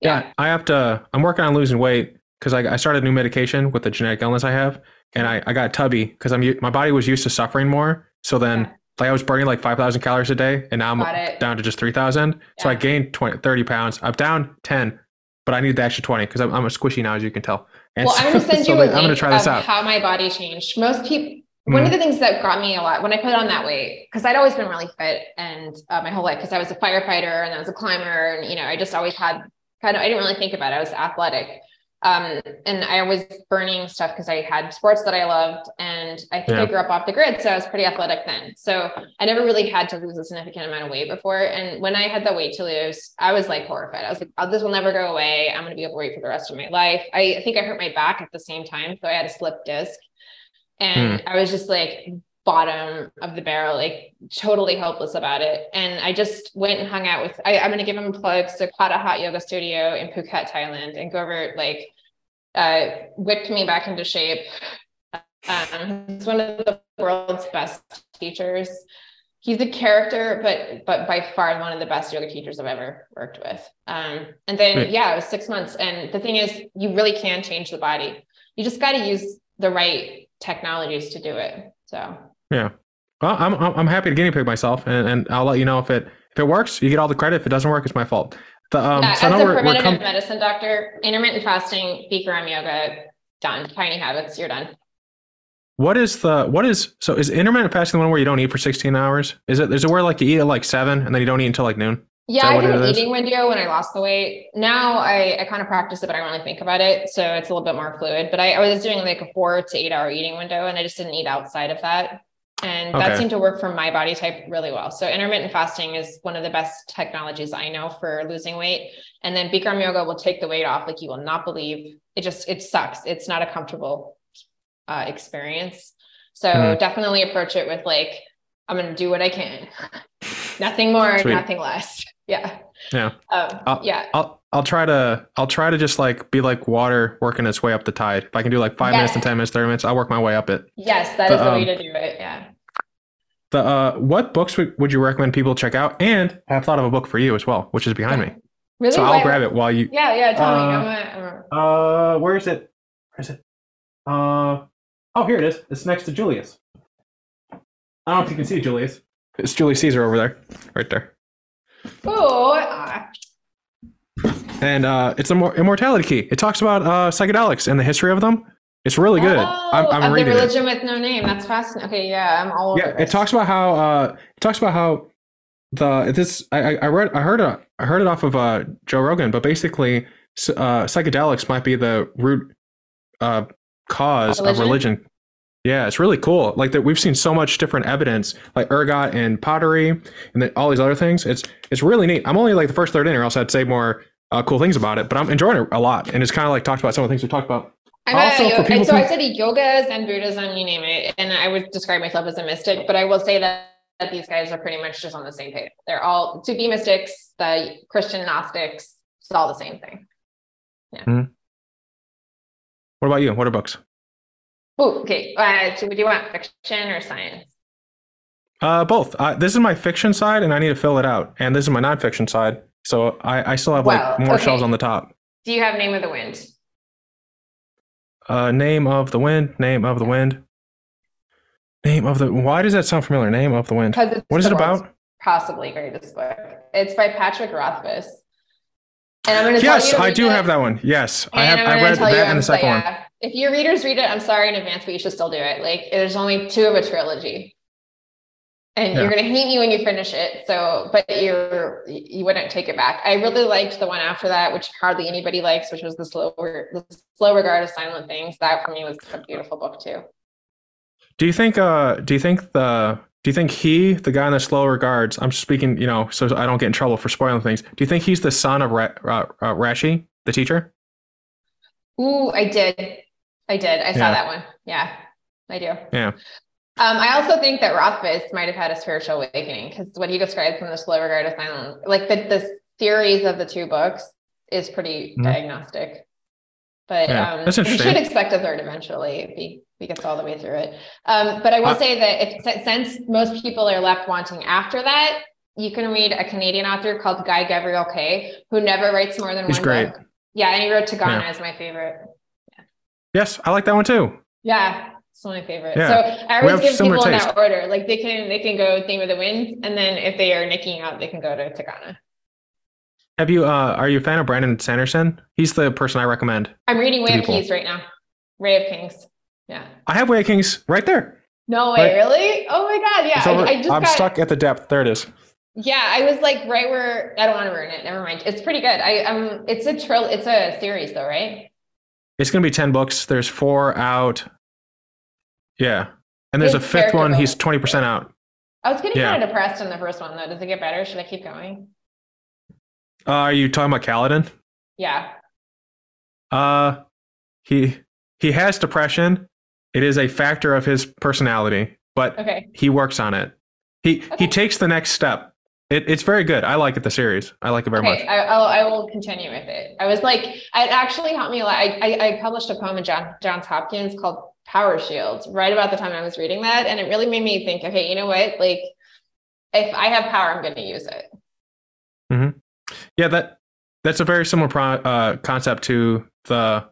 Yeah, I have to. I'm working on losing weight because I, I started a new medication with the genetic illness I have, and I, I got tubby because I'm my body was used to suffering more. So then, Yeah. like I was burning like 5,000 calories a day, and now I'm down to just 3,000. So I gained 20, 30 pounds. I'm down 10, but I need the extra 20 because I'm, I'm a squishy now, as you can tell. And well, I'm going to send so you a link I'm gonna try this of out. how my body changed. Most people, one of the things that got me a lot when I put on that weight, because I'd always been really fit and uh, my whole life, because I was a firefighter and I was a climber, and you know, I just always had kind of, I didn't really think about it. I was athletic. Um, and I was burning stuff because I had sports that I loved, and I think I grew up off the grid, so I was pretty athletic then. So I never really had to lose a significant amount of weight before. And when I had the weight to lose, I was like horrified. I was like, oh, "This will never go away. I'm going to be overweight for the rest of my life." I, I think I hurt my back at the same time, so I had a slip disc, and I was just like bottom of the barrel, like totally hopeless about it. And I just went and hung out with. I, I'm going to give them plugs to Kata Hot Yoga Studio in Phuket, Thailand, and go over like uh, whipped me back into shape. Um, he's one of the world's best teachers. He's a character, but but by far one of the best yoga teachers I've ever worked with. Um, and then Right. yeah, it was six months. And the thing is, you really can change the body. You just got to use the right technologies to do it. So Yeah. Well, I'm, I'm I'm happy to guinea pig myself, and, and I'll let you know if it if it works. You get all the credit. If it doesn't work, it's my fault. The, um, yeah, so as a we're, we're com- medicine doctor, intermittent fasting, Bikram yoga, done. Tiny habits, you're done. What is the what is so is intermittent fasting the one where you don't eat for 16 hours? Is it is it where like you eat at like seven and then you don't eat until like noon? Yeah, I did an eating window when I lost the weight. Now I, I kind of practice it, but I don't really think about it. So it's a little bit more fluid. But I, I was doing like a four to eight hour eating window and I just didn't eat outside of that. And that seemed to work for my body type really well. So intermittent fasting is one of the best technologies I know for losing weight. And then Bikram yoga will take the weight off like you will not believe. It just it sucks. It's not a comfortable uh, experience. So Mhm. definitely approach it with like, I'm gonna do what I can. nothing more, Sweet. nothing less. Yeah. Yeah. Um, Uh, yeah. I'll I'll try to I'll try to just like be like water working its way up the tide. If I can do like five minutes and ten minutes, thirty minutes, I'll work my way up it. Yes, that the, is the way um, to do it. Yeah. The uh, what books would, would you recommend people check out? And I've thought of a book for you as well, which is behind me. Really? So I'll Why- grab it while you. Yeah, yeah. Tell me. Uh, I'm a, I'm Uh, where is it? Where is it? Uh, oh, here it is. It's next to Julius. I don't know if you can see Julius. It's Julius Caesar over there, right there. oh, and uh, it's a more immortality key. It talks about uh, psychedelics and the history of them. It's really good. Oh, I'm, I'm of the reading it. religion with no name. That's fascinating. Okay, yeah, I'm all over. Yeah, it this. talks about how uh, it talks about how the this I I I read I heard it heard it off of uh Joe Rogan, but basically uh, psychedelics might be the root uh cause of Religion? religion. Yeah, it's really cool. Like that, we've seen so much different evidence, like ergot and pottery, and then all these other things. It's it's really neat. I'm only like the first third in, or else I'd say more uh, cool things about it. But I'm enjoying it a lot, and it's kind of like talked about some of the things we talked about. I'm Also, a, for people so who- I study yogas and Buddhism, you name it, and I would describe myself as a mystic. But I will say that, that these guys are pretty much just on the same page. They're all to be mystics, the Christian Gnostics. It's all the same thing. Yeah. What about you? What are books? Oh, okay. Uh, so do you want fiction or science? Uh, both. Uh, this is my fiction side, and I need to fill it out. And this is my nonfiction side, so I, I still have like Wow, more okay. shelves on the top. Do you have Name of the Wind? Uh, name of the wind. Name of the wind. Name of the. Why does that sound familiar? Name of the wind. Because it's What is it about? Possibly greatest book. It's by Patrick Rothfuss. And I'm going to Yes. I do it, have that one. Yes, I and have. I'm I read tell you, that and I'm the second one. yeah. If your readers read it, I'm sorry in advance, but you should still do it. Like there's only two of a trilogy. And Yeah. you're gonna hate me when you finish it. So, but you're you wouldn't take it back. I really liked the one after that, which hardly anybody likes, which was the slower the slow regard of silent things. That for me was a beautiful book too. Do you think? Uh, do you think the? Do you think he, the guy in the slow regards? I'm just speaking, you know, so I don't get in trouble for spoiling things. Do you think he's the son of Ra- uh, uh, Rashi, the teacher? Ooh, I did. I did. I saw Yeah. that one. Yeah, I do. Yeah. Um, I also think that Rothfuss might have had a spiritual awakening because what he describes in the slow regard of silent, like the, the series of the two books is pretty Mhm. diagnostic. But Yeah, um, we should expect a third eventually if he, if he gets all the way through it. Um, but I will Uh, say that if since most people are left wanting after that, you can read a Canadian author called Guy Gavriel Kay, who never writes more than He's one great. book. Yeah, and he wrote Tigana Yeah. as my favorite. Yes, I like that one too. Yeah, it's one of my favorites. Yeah. So I always give people in that order. Like they can they can go Theme of the Wind, and then if they are nicking out, they can go to Tigana. Have you? Uh, are you a fan of Brandon Sanderson? He's the person I recommend. I'm reading Way of. Keys right now. Way of Kings. Yeah. I have Way of Kings right there. No way, Right. really? Oh my god, yeah. I, I just I'm got stuck at the depth. There it is. yeah, I was like right where I don't want to ruin it. Never mind. It's pretty good. I um it's a trill it's a series though, right? It's gonna be ten books. There's four out. Yeah, and there's a fifth one. He's twenty percent out. I was getting Yeah. kind of depressed in the first one though. Does it get better? Should I keep going? Uh, are you talking about Kaladin? Yeah. Uh, he he has depression. It is a factor of his personality, but Okay. he works on it. He Okay. he takes the next step. It, it's very good. I like it. The series. I like it very Okay, much. I, I'll, I will continue with it. I was like, it actually helped me a lot. I, I, I published a poem in John, Johns Hopkins called Power Shield right about the time I was reading that. And it really made me think, okay, you know what? Like, if I have power, I'm going to use it. Yeah, that that's a very similar pro, uh, concept to the.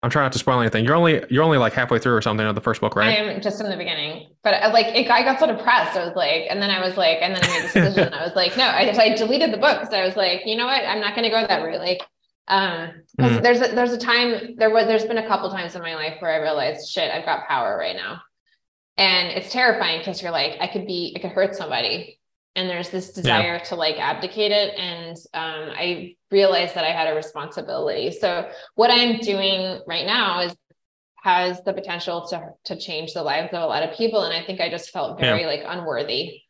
I'm trying not to spoil anything. You're only you're only like halfway through or something of the first book, right? I am just in the beginning, but I, like, it, I got so depressed. I was like, and then I was like, and then I made this decision. I was like, no, I just, I deleted the book because I was like, you know what? I'm not going to go that route. Like, um, 'cause Mhm. there's a, there's a time there was, there's been a couple times in my life where I realized, shit, I've got power right now. And it's terrifying because you're like, I could be, I could hurt somebody. And there's this desire to like abdicate it. And um, I realized that I had a responsibility. So what I'm doing right now is has the potential to to change the lives of a lot of people and i think i just felt very like unworthy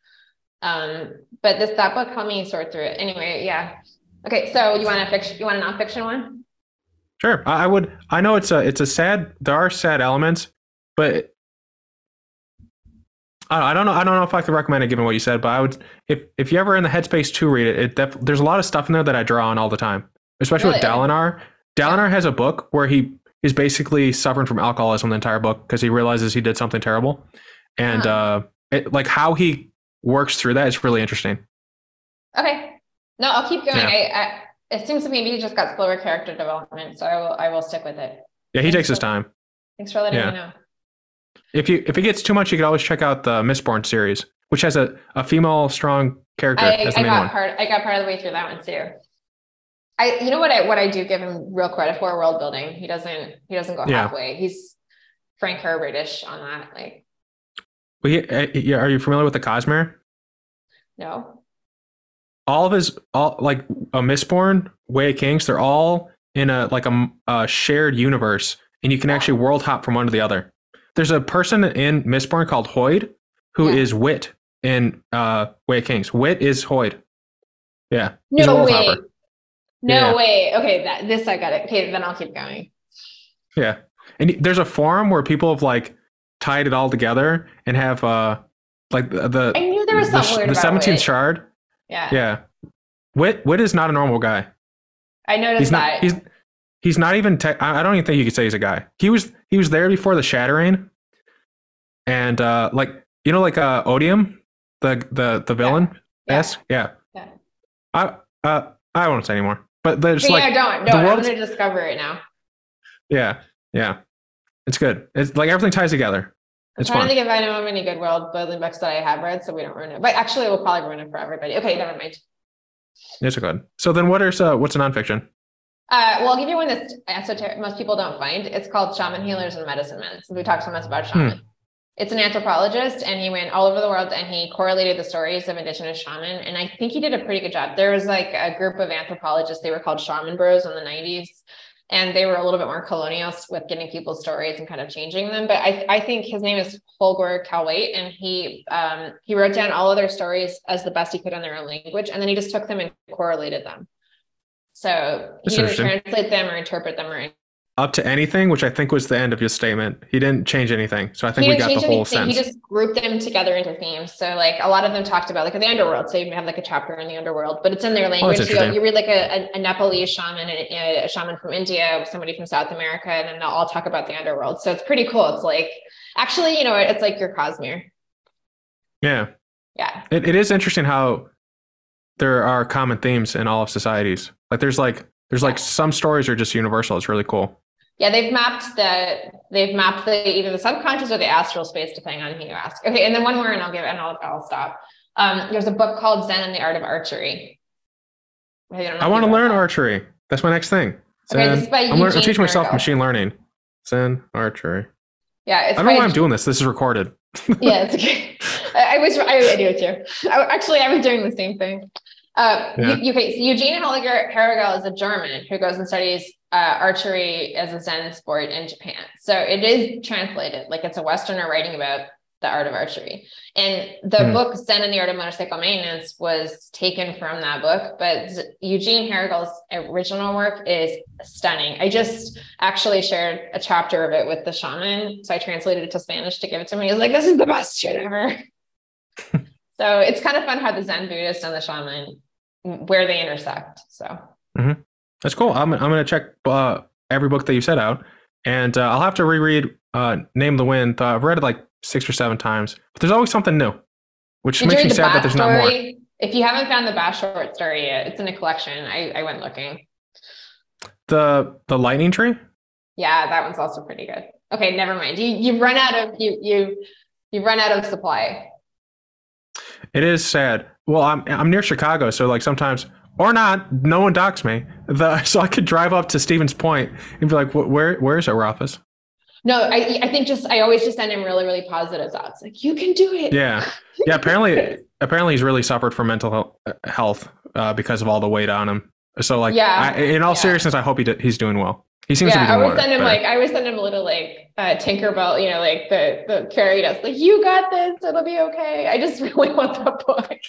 um but this that book helped me sort through it anyway yeah okay so you want a fiction you want a nonfiction one Sure. I, I would. I know it's a it's a sad. There are sad elements, but I, I don't know. I don't know if I could recommend it given what you said. But I would if if you're ever in the headspace to read it. It def, there's a lot of stuff in there that I draw on all the time, especially with Really? Dalinar. Dalinar has a book where he is basically suffering from alcoholism the entire book because he realizes he did something terrible, and Huh. uh, it, like how he works through that is really interesting. okay no i'll keep going Yeah. I, I it seems to me maybe he just got slower character development so i will i will stick with it Yeah, he takes his time. thanks for letting Yeah. me know If you if it gets too much, you could always check out the Mistborn series, which has a, a female strong character I, I got one. part i got part of the way through that one too I you know what I what I do give him real credit for world building. He doesn't he doesn't go Yeah. halfway. He's Frank Herbertish on that. Like Well, he, uh, yeah, are you familiar with the Cosmere? no. All of his all like a Mistborn, Way of Kings, they're all in a like a shared universe, and you can actually world hop from one to the other. There's a person in Mistborn called Hoid, who is Yeah. Wit in uh, Way of Kings. Wit is Hoid. Yeah, No way. hopper. No Yeah. way. Okay, that this I got it. Okay, then I'll keep going. Yeah, and there's a forum where people have like tied it all together and have uh like the the, I knew there was the, something weird the 17th Wit. shard. Yeah. Yeah, Wit Wit is not a normal guy. I noticed He's not. that. He's he's not even. Te- I don't even think you could say he's a guy. He was he was there before the Shattering, and uh like you know like uh Odium, the the the villain. Yeah. Yes. Yeah. Yeah. I uh I won't say anymore. But there's Okay, like yeah, don't. the No, I'm gonna discover it now. yeah yeah, it's good. It's like everything ties together. I'm trying fun. to think if I know of any good world building books that I have read, so we don't ruin it. But actually, we'll probably ruin it for everybody. Okay, never mind. It's good. So then, what is uh, what's a nonfiction? Uh, well, I'll give you one that's esoteric. Most people don't find. It's called Shaman Healers and Medicine Men. So we talked so much about shaman. It's an anthropologist, and he went all over the world and he correlated the stories of indigenous shaman. And I think he did a pretty good job. There was like a group of anthropologists. They were called Shaman Bros in the '90s, and they were a little bit more colonial with getting people's stories and kind of changing them. But I, I think his name is Holger Kalweit, and he um, he wrote down all of their stories as the best he could in their own language, and then he just took them and correlated them. So That's he didn't translate them or interpret them or anything. Up to anything, which I think was the end of your statement. He didn't change anything. So I think we got the whole anything. sense. He just grouped them together into themes. So like a lot of them talked about like the underworld. So you have like a chapter in the underworld, but it's in their Oh, language. so you, you read like a, a, Nepalese shaman and a, a shaman from India, somebody from South America, and then they'll all talk about the underworld. So it's pretty cool. It's like actually, you know, it's like your Cosmere. yeah. Yeah. It, it is interesting how there are common themes in all of societies. Like there's like there's like some stories are just universal. It's really cool. Yeah, they've mapped the they've mapped the either the subconscious or the astral space, depending on who you ask. Okay, and then one more, and I'll give and I'll I'll stop. Um, there's a book called Zen and the Art of Archery. I, I want to learn that. archery. That's my next thing. Okay, Zen. this is by I'm, I'm teaching myself machine learning. Zen archery. Yeah, I don't know why I'm doing this. This is recorded. yeah, it's okay. I, I was I, I do it too. I, actually, I was doing the same thing. Uh, Yeah. you, okay, so Eugene Holger Herrigel is a German who goes and studies uh, archery as a Zen sport in Japan. So it is translated, like it's a Westerner writing about the art of archery. And the Hmm. book Zen and the Art of Motorcycle Maintenance was taken from that book, but Eugene Herrigel's original work is stunning. I just actually shared a chapter of it with the shaman. So I translated it to Spanish to give it to him. He was like, this is the best shit ever. so it's kind of fun how the Zen Buddhist and the shaman where they intersect. So That's cool. I'm I'm gonna check uh, every book that you set out, and uh, I'll have to reread uh, Name of the Wind. Uh, I've read it like six or seven times, but there's always something new, which Did makes me sad that there's not more. If you haven't found the Bash short story yet, it's in a collection. I, I went looking. The the lightning tree. Yeah, that one's also pretty good. Okay, never mind. You you've run out of you you you've run out of supply. It is sad. Well, I'm I'm near Chicago, so like sometimes or not, no one docks me. The so I could drive up to Stevens Point and be like, "Where where's our office?" No, I I think just I always just send him really really positive thoughts. Like you can do it. Yeah, yeah. Apparently, apparently he's really suffered from mental health uh, because of all the weight on him. So like, Yeah, I, in all yeah. seriousness, I hope he d- he's doing well. He seems to be yeah, I doing would well. send him better. like I would send him a little like uh, Tinkerbell, you know, like the the fairy dust. Like you got this, it'll be okay. I just really want that book.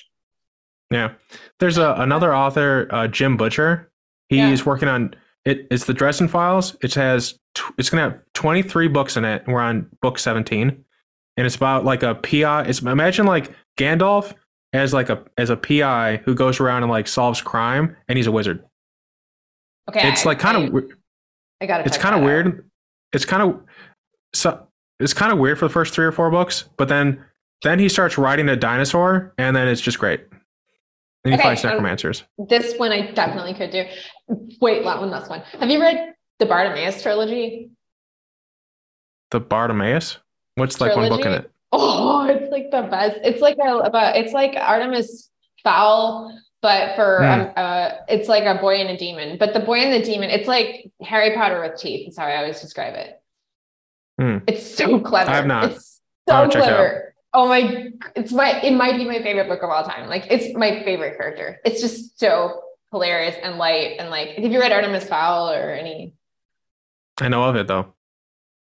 Yeah. There's a, another author, uh, Jim Butcher. He's Yeah. working on it. It's the Dresden Files. It has tw- it's gonna have 23 books in it. We're on book 17, and it's about like a PI. It's imagine like Gandalf as like a as a PI who goes around and like solves crime, and he's a wizard. Okay, It's I- like kind of I gotta. it's kind of that out. weird. It's kind of so it's kind of weird for the first three or four books, but then then he starts riding a dinosaur, and then it's just great. He Okay, um, necromancers. This one I definitely could do. Wait, that one, this one. Have you read the Bartimaeus trilogy? The Bartimaeus. What's like one book in it? Oh, it's like the best. It's like a, about it's like Artemis Fowl but for mm. um, uh, it's like a boy and a demon. But the boy and the demon, it's like Harry Potter with teeth. Is how I always describe it. Mm. It's so clever. I have not. It's so clever. Oh my! It's my. It might be my favorite book of all time. Like it's my favorite character. It's just so hilarious and light and like. Have you read Artemis Fowl or any? I know of it though.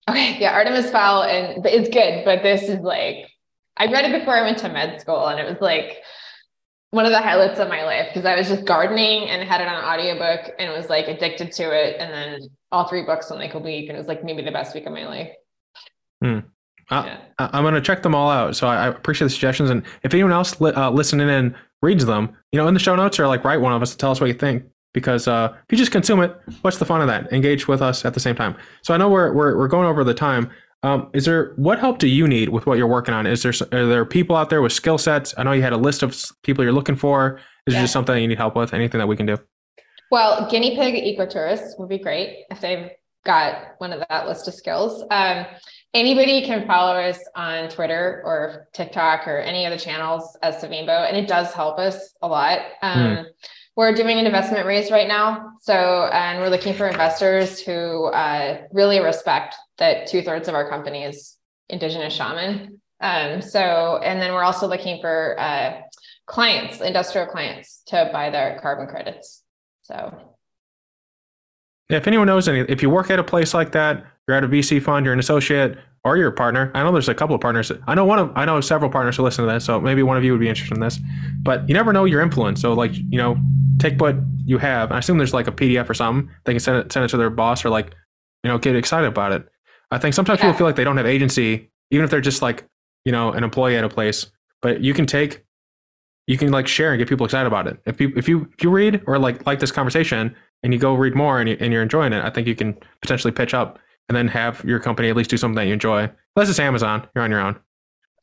Okay, yeah, Artemis Fowl, and it's good, but this is like I read it before I went to med school, and it was like one of the highlights of my life because I was just gardening and had it on audiobook and was like addicted to it. And then all three books in like a week, and it was like maybe the best week of my life. Hmm. I, am going to check them all out. So I, I, appreciate the suggestions. And if anyone else li- uh, listening in reads them, you know, in the show notes or like write one of us to tell us what you think. Because uh, if you just consume it, what's the fun of that? Engage with us at the same time. So I know we're, we're, we're going over the time. Um, is there what help do you need with what you're working on? Is there are there people out there with skill sets? I know you had a list of people you're looking for. Is yeah. there just something you need help with? Anything that we can do? Well, guinea pig ecotourists would be great if they've got one of that list of skills. Um, anybody can follow us on Twitter or TikTok or any other channels as Savimbo, and it does help us a lot. Um, hmm. We're doing an investment raise right now. So, and we're looking for investors who uh, really respect that two thirds of our company is indigenous shaman. Um, so, and then we're also looking for uh, clients, industrial clients to buy their carbon credits. So, if anyone knows any, if you work at a place like that, you're at a VC fund, you're an associate, or you're a partner. I know there's a couple of partners. I know one of I know several partners who listen to this, so maybe one of you would be interested in this. But you never know your influence. So like you know, take what you have. I assume there's like a PDF or something. They can send it send it to their boss or like you know get excited about it. I think sometimes yeah. people feel like they don't have agency, even if they're just like you know an employee at a place. But you can take you can like share and get people excited about it. If you if you if you read or like like this conversation and you go read more and, you, and you're enjoying it, I think you can potentially pitch up and then have your company at least do something that you enjoy. Unless it's Amazon, you're on your own.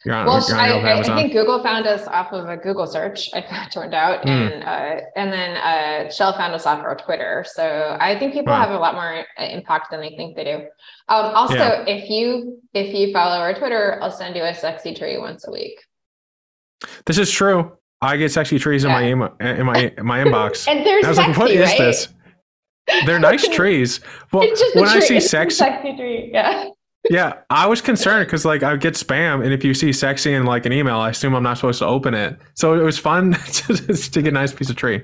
You're on, well, you're on I, I, think Google found us off of a Google search. It turned out, mm. and uh, and then uh, Shell found us off our Twitter. So I think people wow. have a lot more uh, impact than they think they do. Um, also, yeah. if you if you follow our Twitter, I'll send you a sexy tree once a week. This is true. I get sexy trees yeah. in my in my in my inbox. and there's and I was sexy, like, what is right? this? They're nice trees. Well, when I see sexy, sexy tree, yeah. Yeah, I was concerned because like I get spam, and if you see sexy in like an email, I assume I'm not supposed to open it. So it was fun to, to get a nice piece of tree.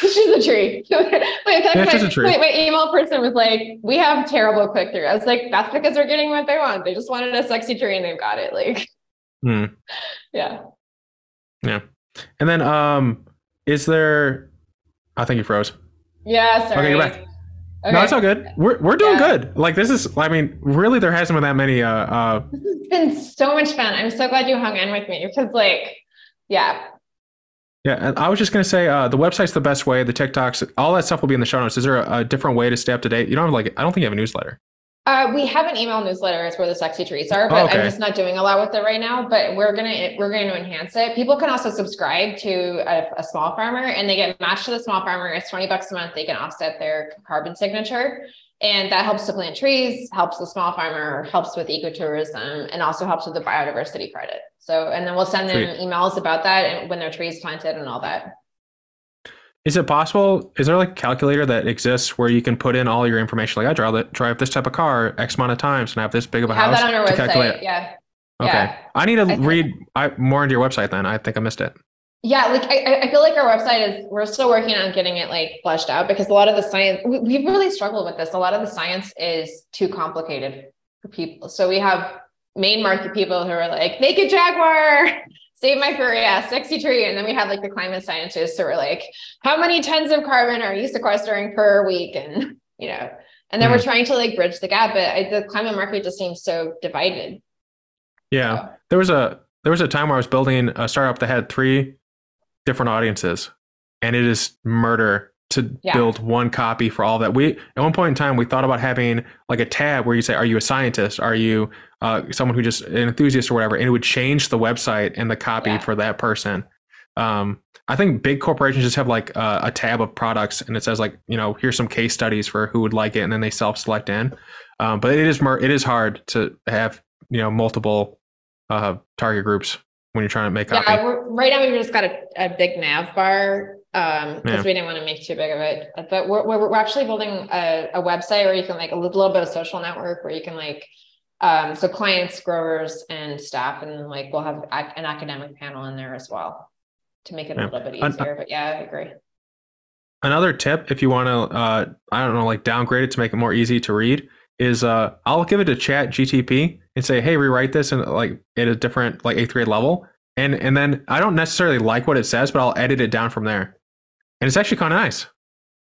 She's a tree. wait, yeah, my, a tree. Wait, my email person was like, "We have terrible click through." I was like, "That's because they're getting what they want. They just wanted a sexy tree, and they've got it." Like, hmm. yeah, yeah. And then, um, is there? I think you froze. Yeah, sorry. Okay, you're back. Okay. No, it's all good. We're we're doing yeah. good. Like this is, I mean, really, there hasn't been that many. Uh, uh, this has been so much fun. I'm so glad you hung in with me because, like, yeah. Yeah, and I was just gonna say, uh, the website's the best way. The TikToks, all that stuff will be in the show notes. Is there a, a different way to stay up to date? You don't have like, I don't think you have a newsletter. Uh, we have an email newsletter. It's where the sexy treats are, but oh, okay. I'm just not doing a lot with it right now. But we're gonna we're going to enhance it. People can also subscribe to a, a, small farmer, and they get matched to the small farmer. It's twenty bucks a month. They can offset their carbon signature, and that helps to plant trees, helps the small farmer, helps with ecotourism, and also helps with the biodiversity credit. So, and then we'll send them Sweet. emails about that and when their trees planted and all that. Is it possible? Is there like a calculator that exists where you can put in all your information? Like I drive drive this type of car X amount of times and I have this big of a have house. Have that on our website. Calculate. Yeah. Okay. Yeah. I need to I read I, more into your website then. I think I missed it. Yeah, like I, I feel like our website is we're still working on getting it like fleshed out because a lot of the science we, we've really struggled with this. A lot of the science is too complicated for people. So we have main market people who are like naked jaguar save my furry yeah, sexy tree. And then we have like the climate scientists who were like, how many tons of carbon are you sequestering per week? And, you know, and then mm. we're trying to like bridge the gap, but I, the climate market just seems so divided. Yeah. So. There was a, there was a time where I was building a startup that had three different audiences and it is murder to yeah. build one copy for all that. We at one point in time we thought about having like a tab where you say, "Are you a scientist? Are you uh, someone who just an enthusiast or whatever?" And it would change the website and the copy yeah. for that person. Um, I think big corporations just have like uh, a tab of products and it says like you know here's some case studies for who would like it and then they self select in. Um, but it is mer- it is hard to have you know multiple uh, target groups when you're trying to make copy? Yeah, right now we've just got a, a big nav bar um because Yeah. we didn't want to make too big of it. But we're we're, we're actually building a, a website where you can like a little bit of social network where you can like um so clients, growers, and staff, and like we'll have ac- an academic panel in there as well to make it a little bit Un- easier. But yeah, I agree. Another tip, if you want to, uh, I don't know, like downgrade it to make it more easy to read, is uh, I'll give it to Chat GTP and say, "Hey, rewrite this and like at a different like eighth grade level," and and then I don't necessarily like what it says, but I'll edit it down from there, and it's actually kind of nice.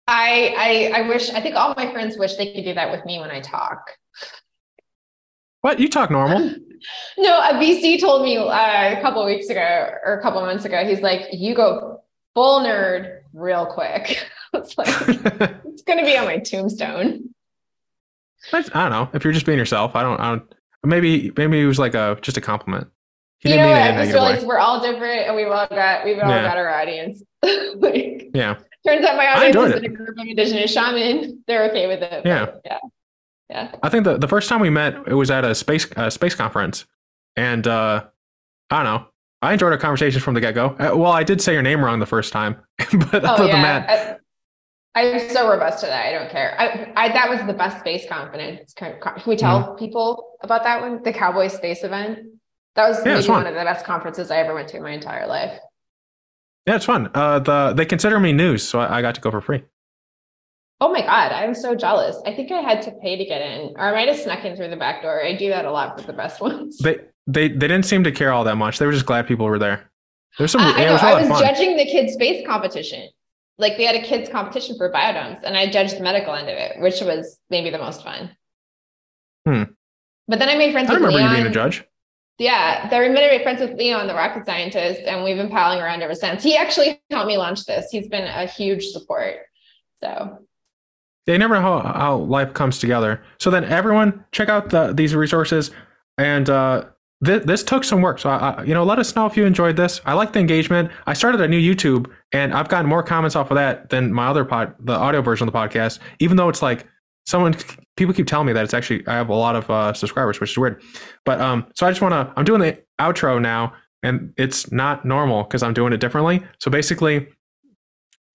I, I I wish I think all my friends wish they could do that with me when I talk. What you talk normal? No, a VC told me uh, a couple weeks ago or a couple months ago. He's like, "You go full nerd real quick." it's like it's gonna be on my tombstone. I don't know if you're just being yourself. I don't. I don't. Maybe maybe it was like a just a compliment. He you know, what? it I just negative way. realized we're all different, and we've all got we've all Yeah. got our audience. like, Yeah. turns out my audience is in a group of indigenous shaman. They're okay with it. Yeah. yeah, yeah. I think the, the first time we met, it was at a space uh, space conference, and uh, I don't know. I enjoyed our conversation from the get go. Uh, well, I did say your name wrong the first time, but Oh other than yeah. that, I, I'm so robust to that. I don't care. I, I that was the best space confidence. Can we tell Mm-hmm. people about that one? The Cowboy Space event. That was Yeah, maybe one of the best conferences I ever went to in my entire life. yeah, it's fun. Uh, the they consider me news, so I, I got to go for free. Oh my god, I'm so jealous. I think I had to pay to get in, or I might have snuck in through the back door. I do that a lot for the best ones. They they they didn't seem to care all that much. They were just glad people were there. There's some. I, I know. was I was judging the kids' space competition. Like they had a kids' competition for biodomes, and I judged the medical end of it, which was maybe the most fun. Hmm. But then I made friends I with remember you being a judge. Yeah, remember my friends with Leon, the rocket scientist, and we've been piling around ever since. He actually helped me launch this. He's been a huge support. So They never know how, how life comes together. So then everyone check out the, these resources. And uh, th- this took some work. So, I, I, you know, let us know if you enjoyed this. I like the engagement. I started a new YouTube and I've gotten more comments off of that than my other pod, the audio version of the podcast, even though it's like someone, people keep telling me that it's actually, I have a lot of uh, subscribers, which is weird. But um, so I just want to, I'm doing the outro now and it's not normal because I'm doing it differently. So basically,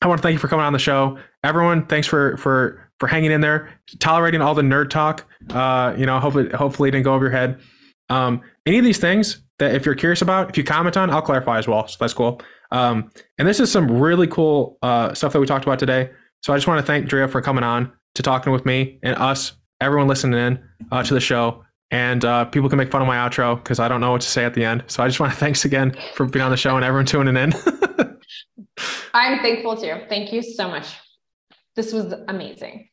I want to thank you for coming on the show. Everyone, thanks for for for hanging in there, tolerating all the nerd talk. Uh, you know, hopefully hopefully it didn't go over your head. Um, any of these things that if you're curious about, if you comment on, I'll clarify as well. So that's cool. Um, and this is some really cool uh, stuff that we talked about today. So I just want to thank Drea for coming on to talking with me and us, everyone listening in uh, to the show. And uh, people can make fun of my outro because I don't know what to say at the end. So I just want to thanks again for being on the show and everyone tuning in. I'm thankful too. Thank you so much. This was amazing.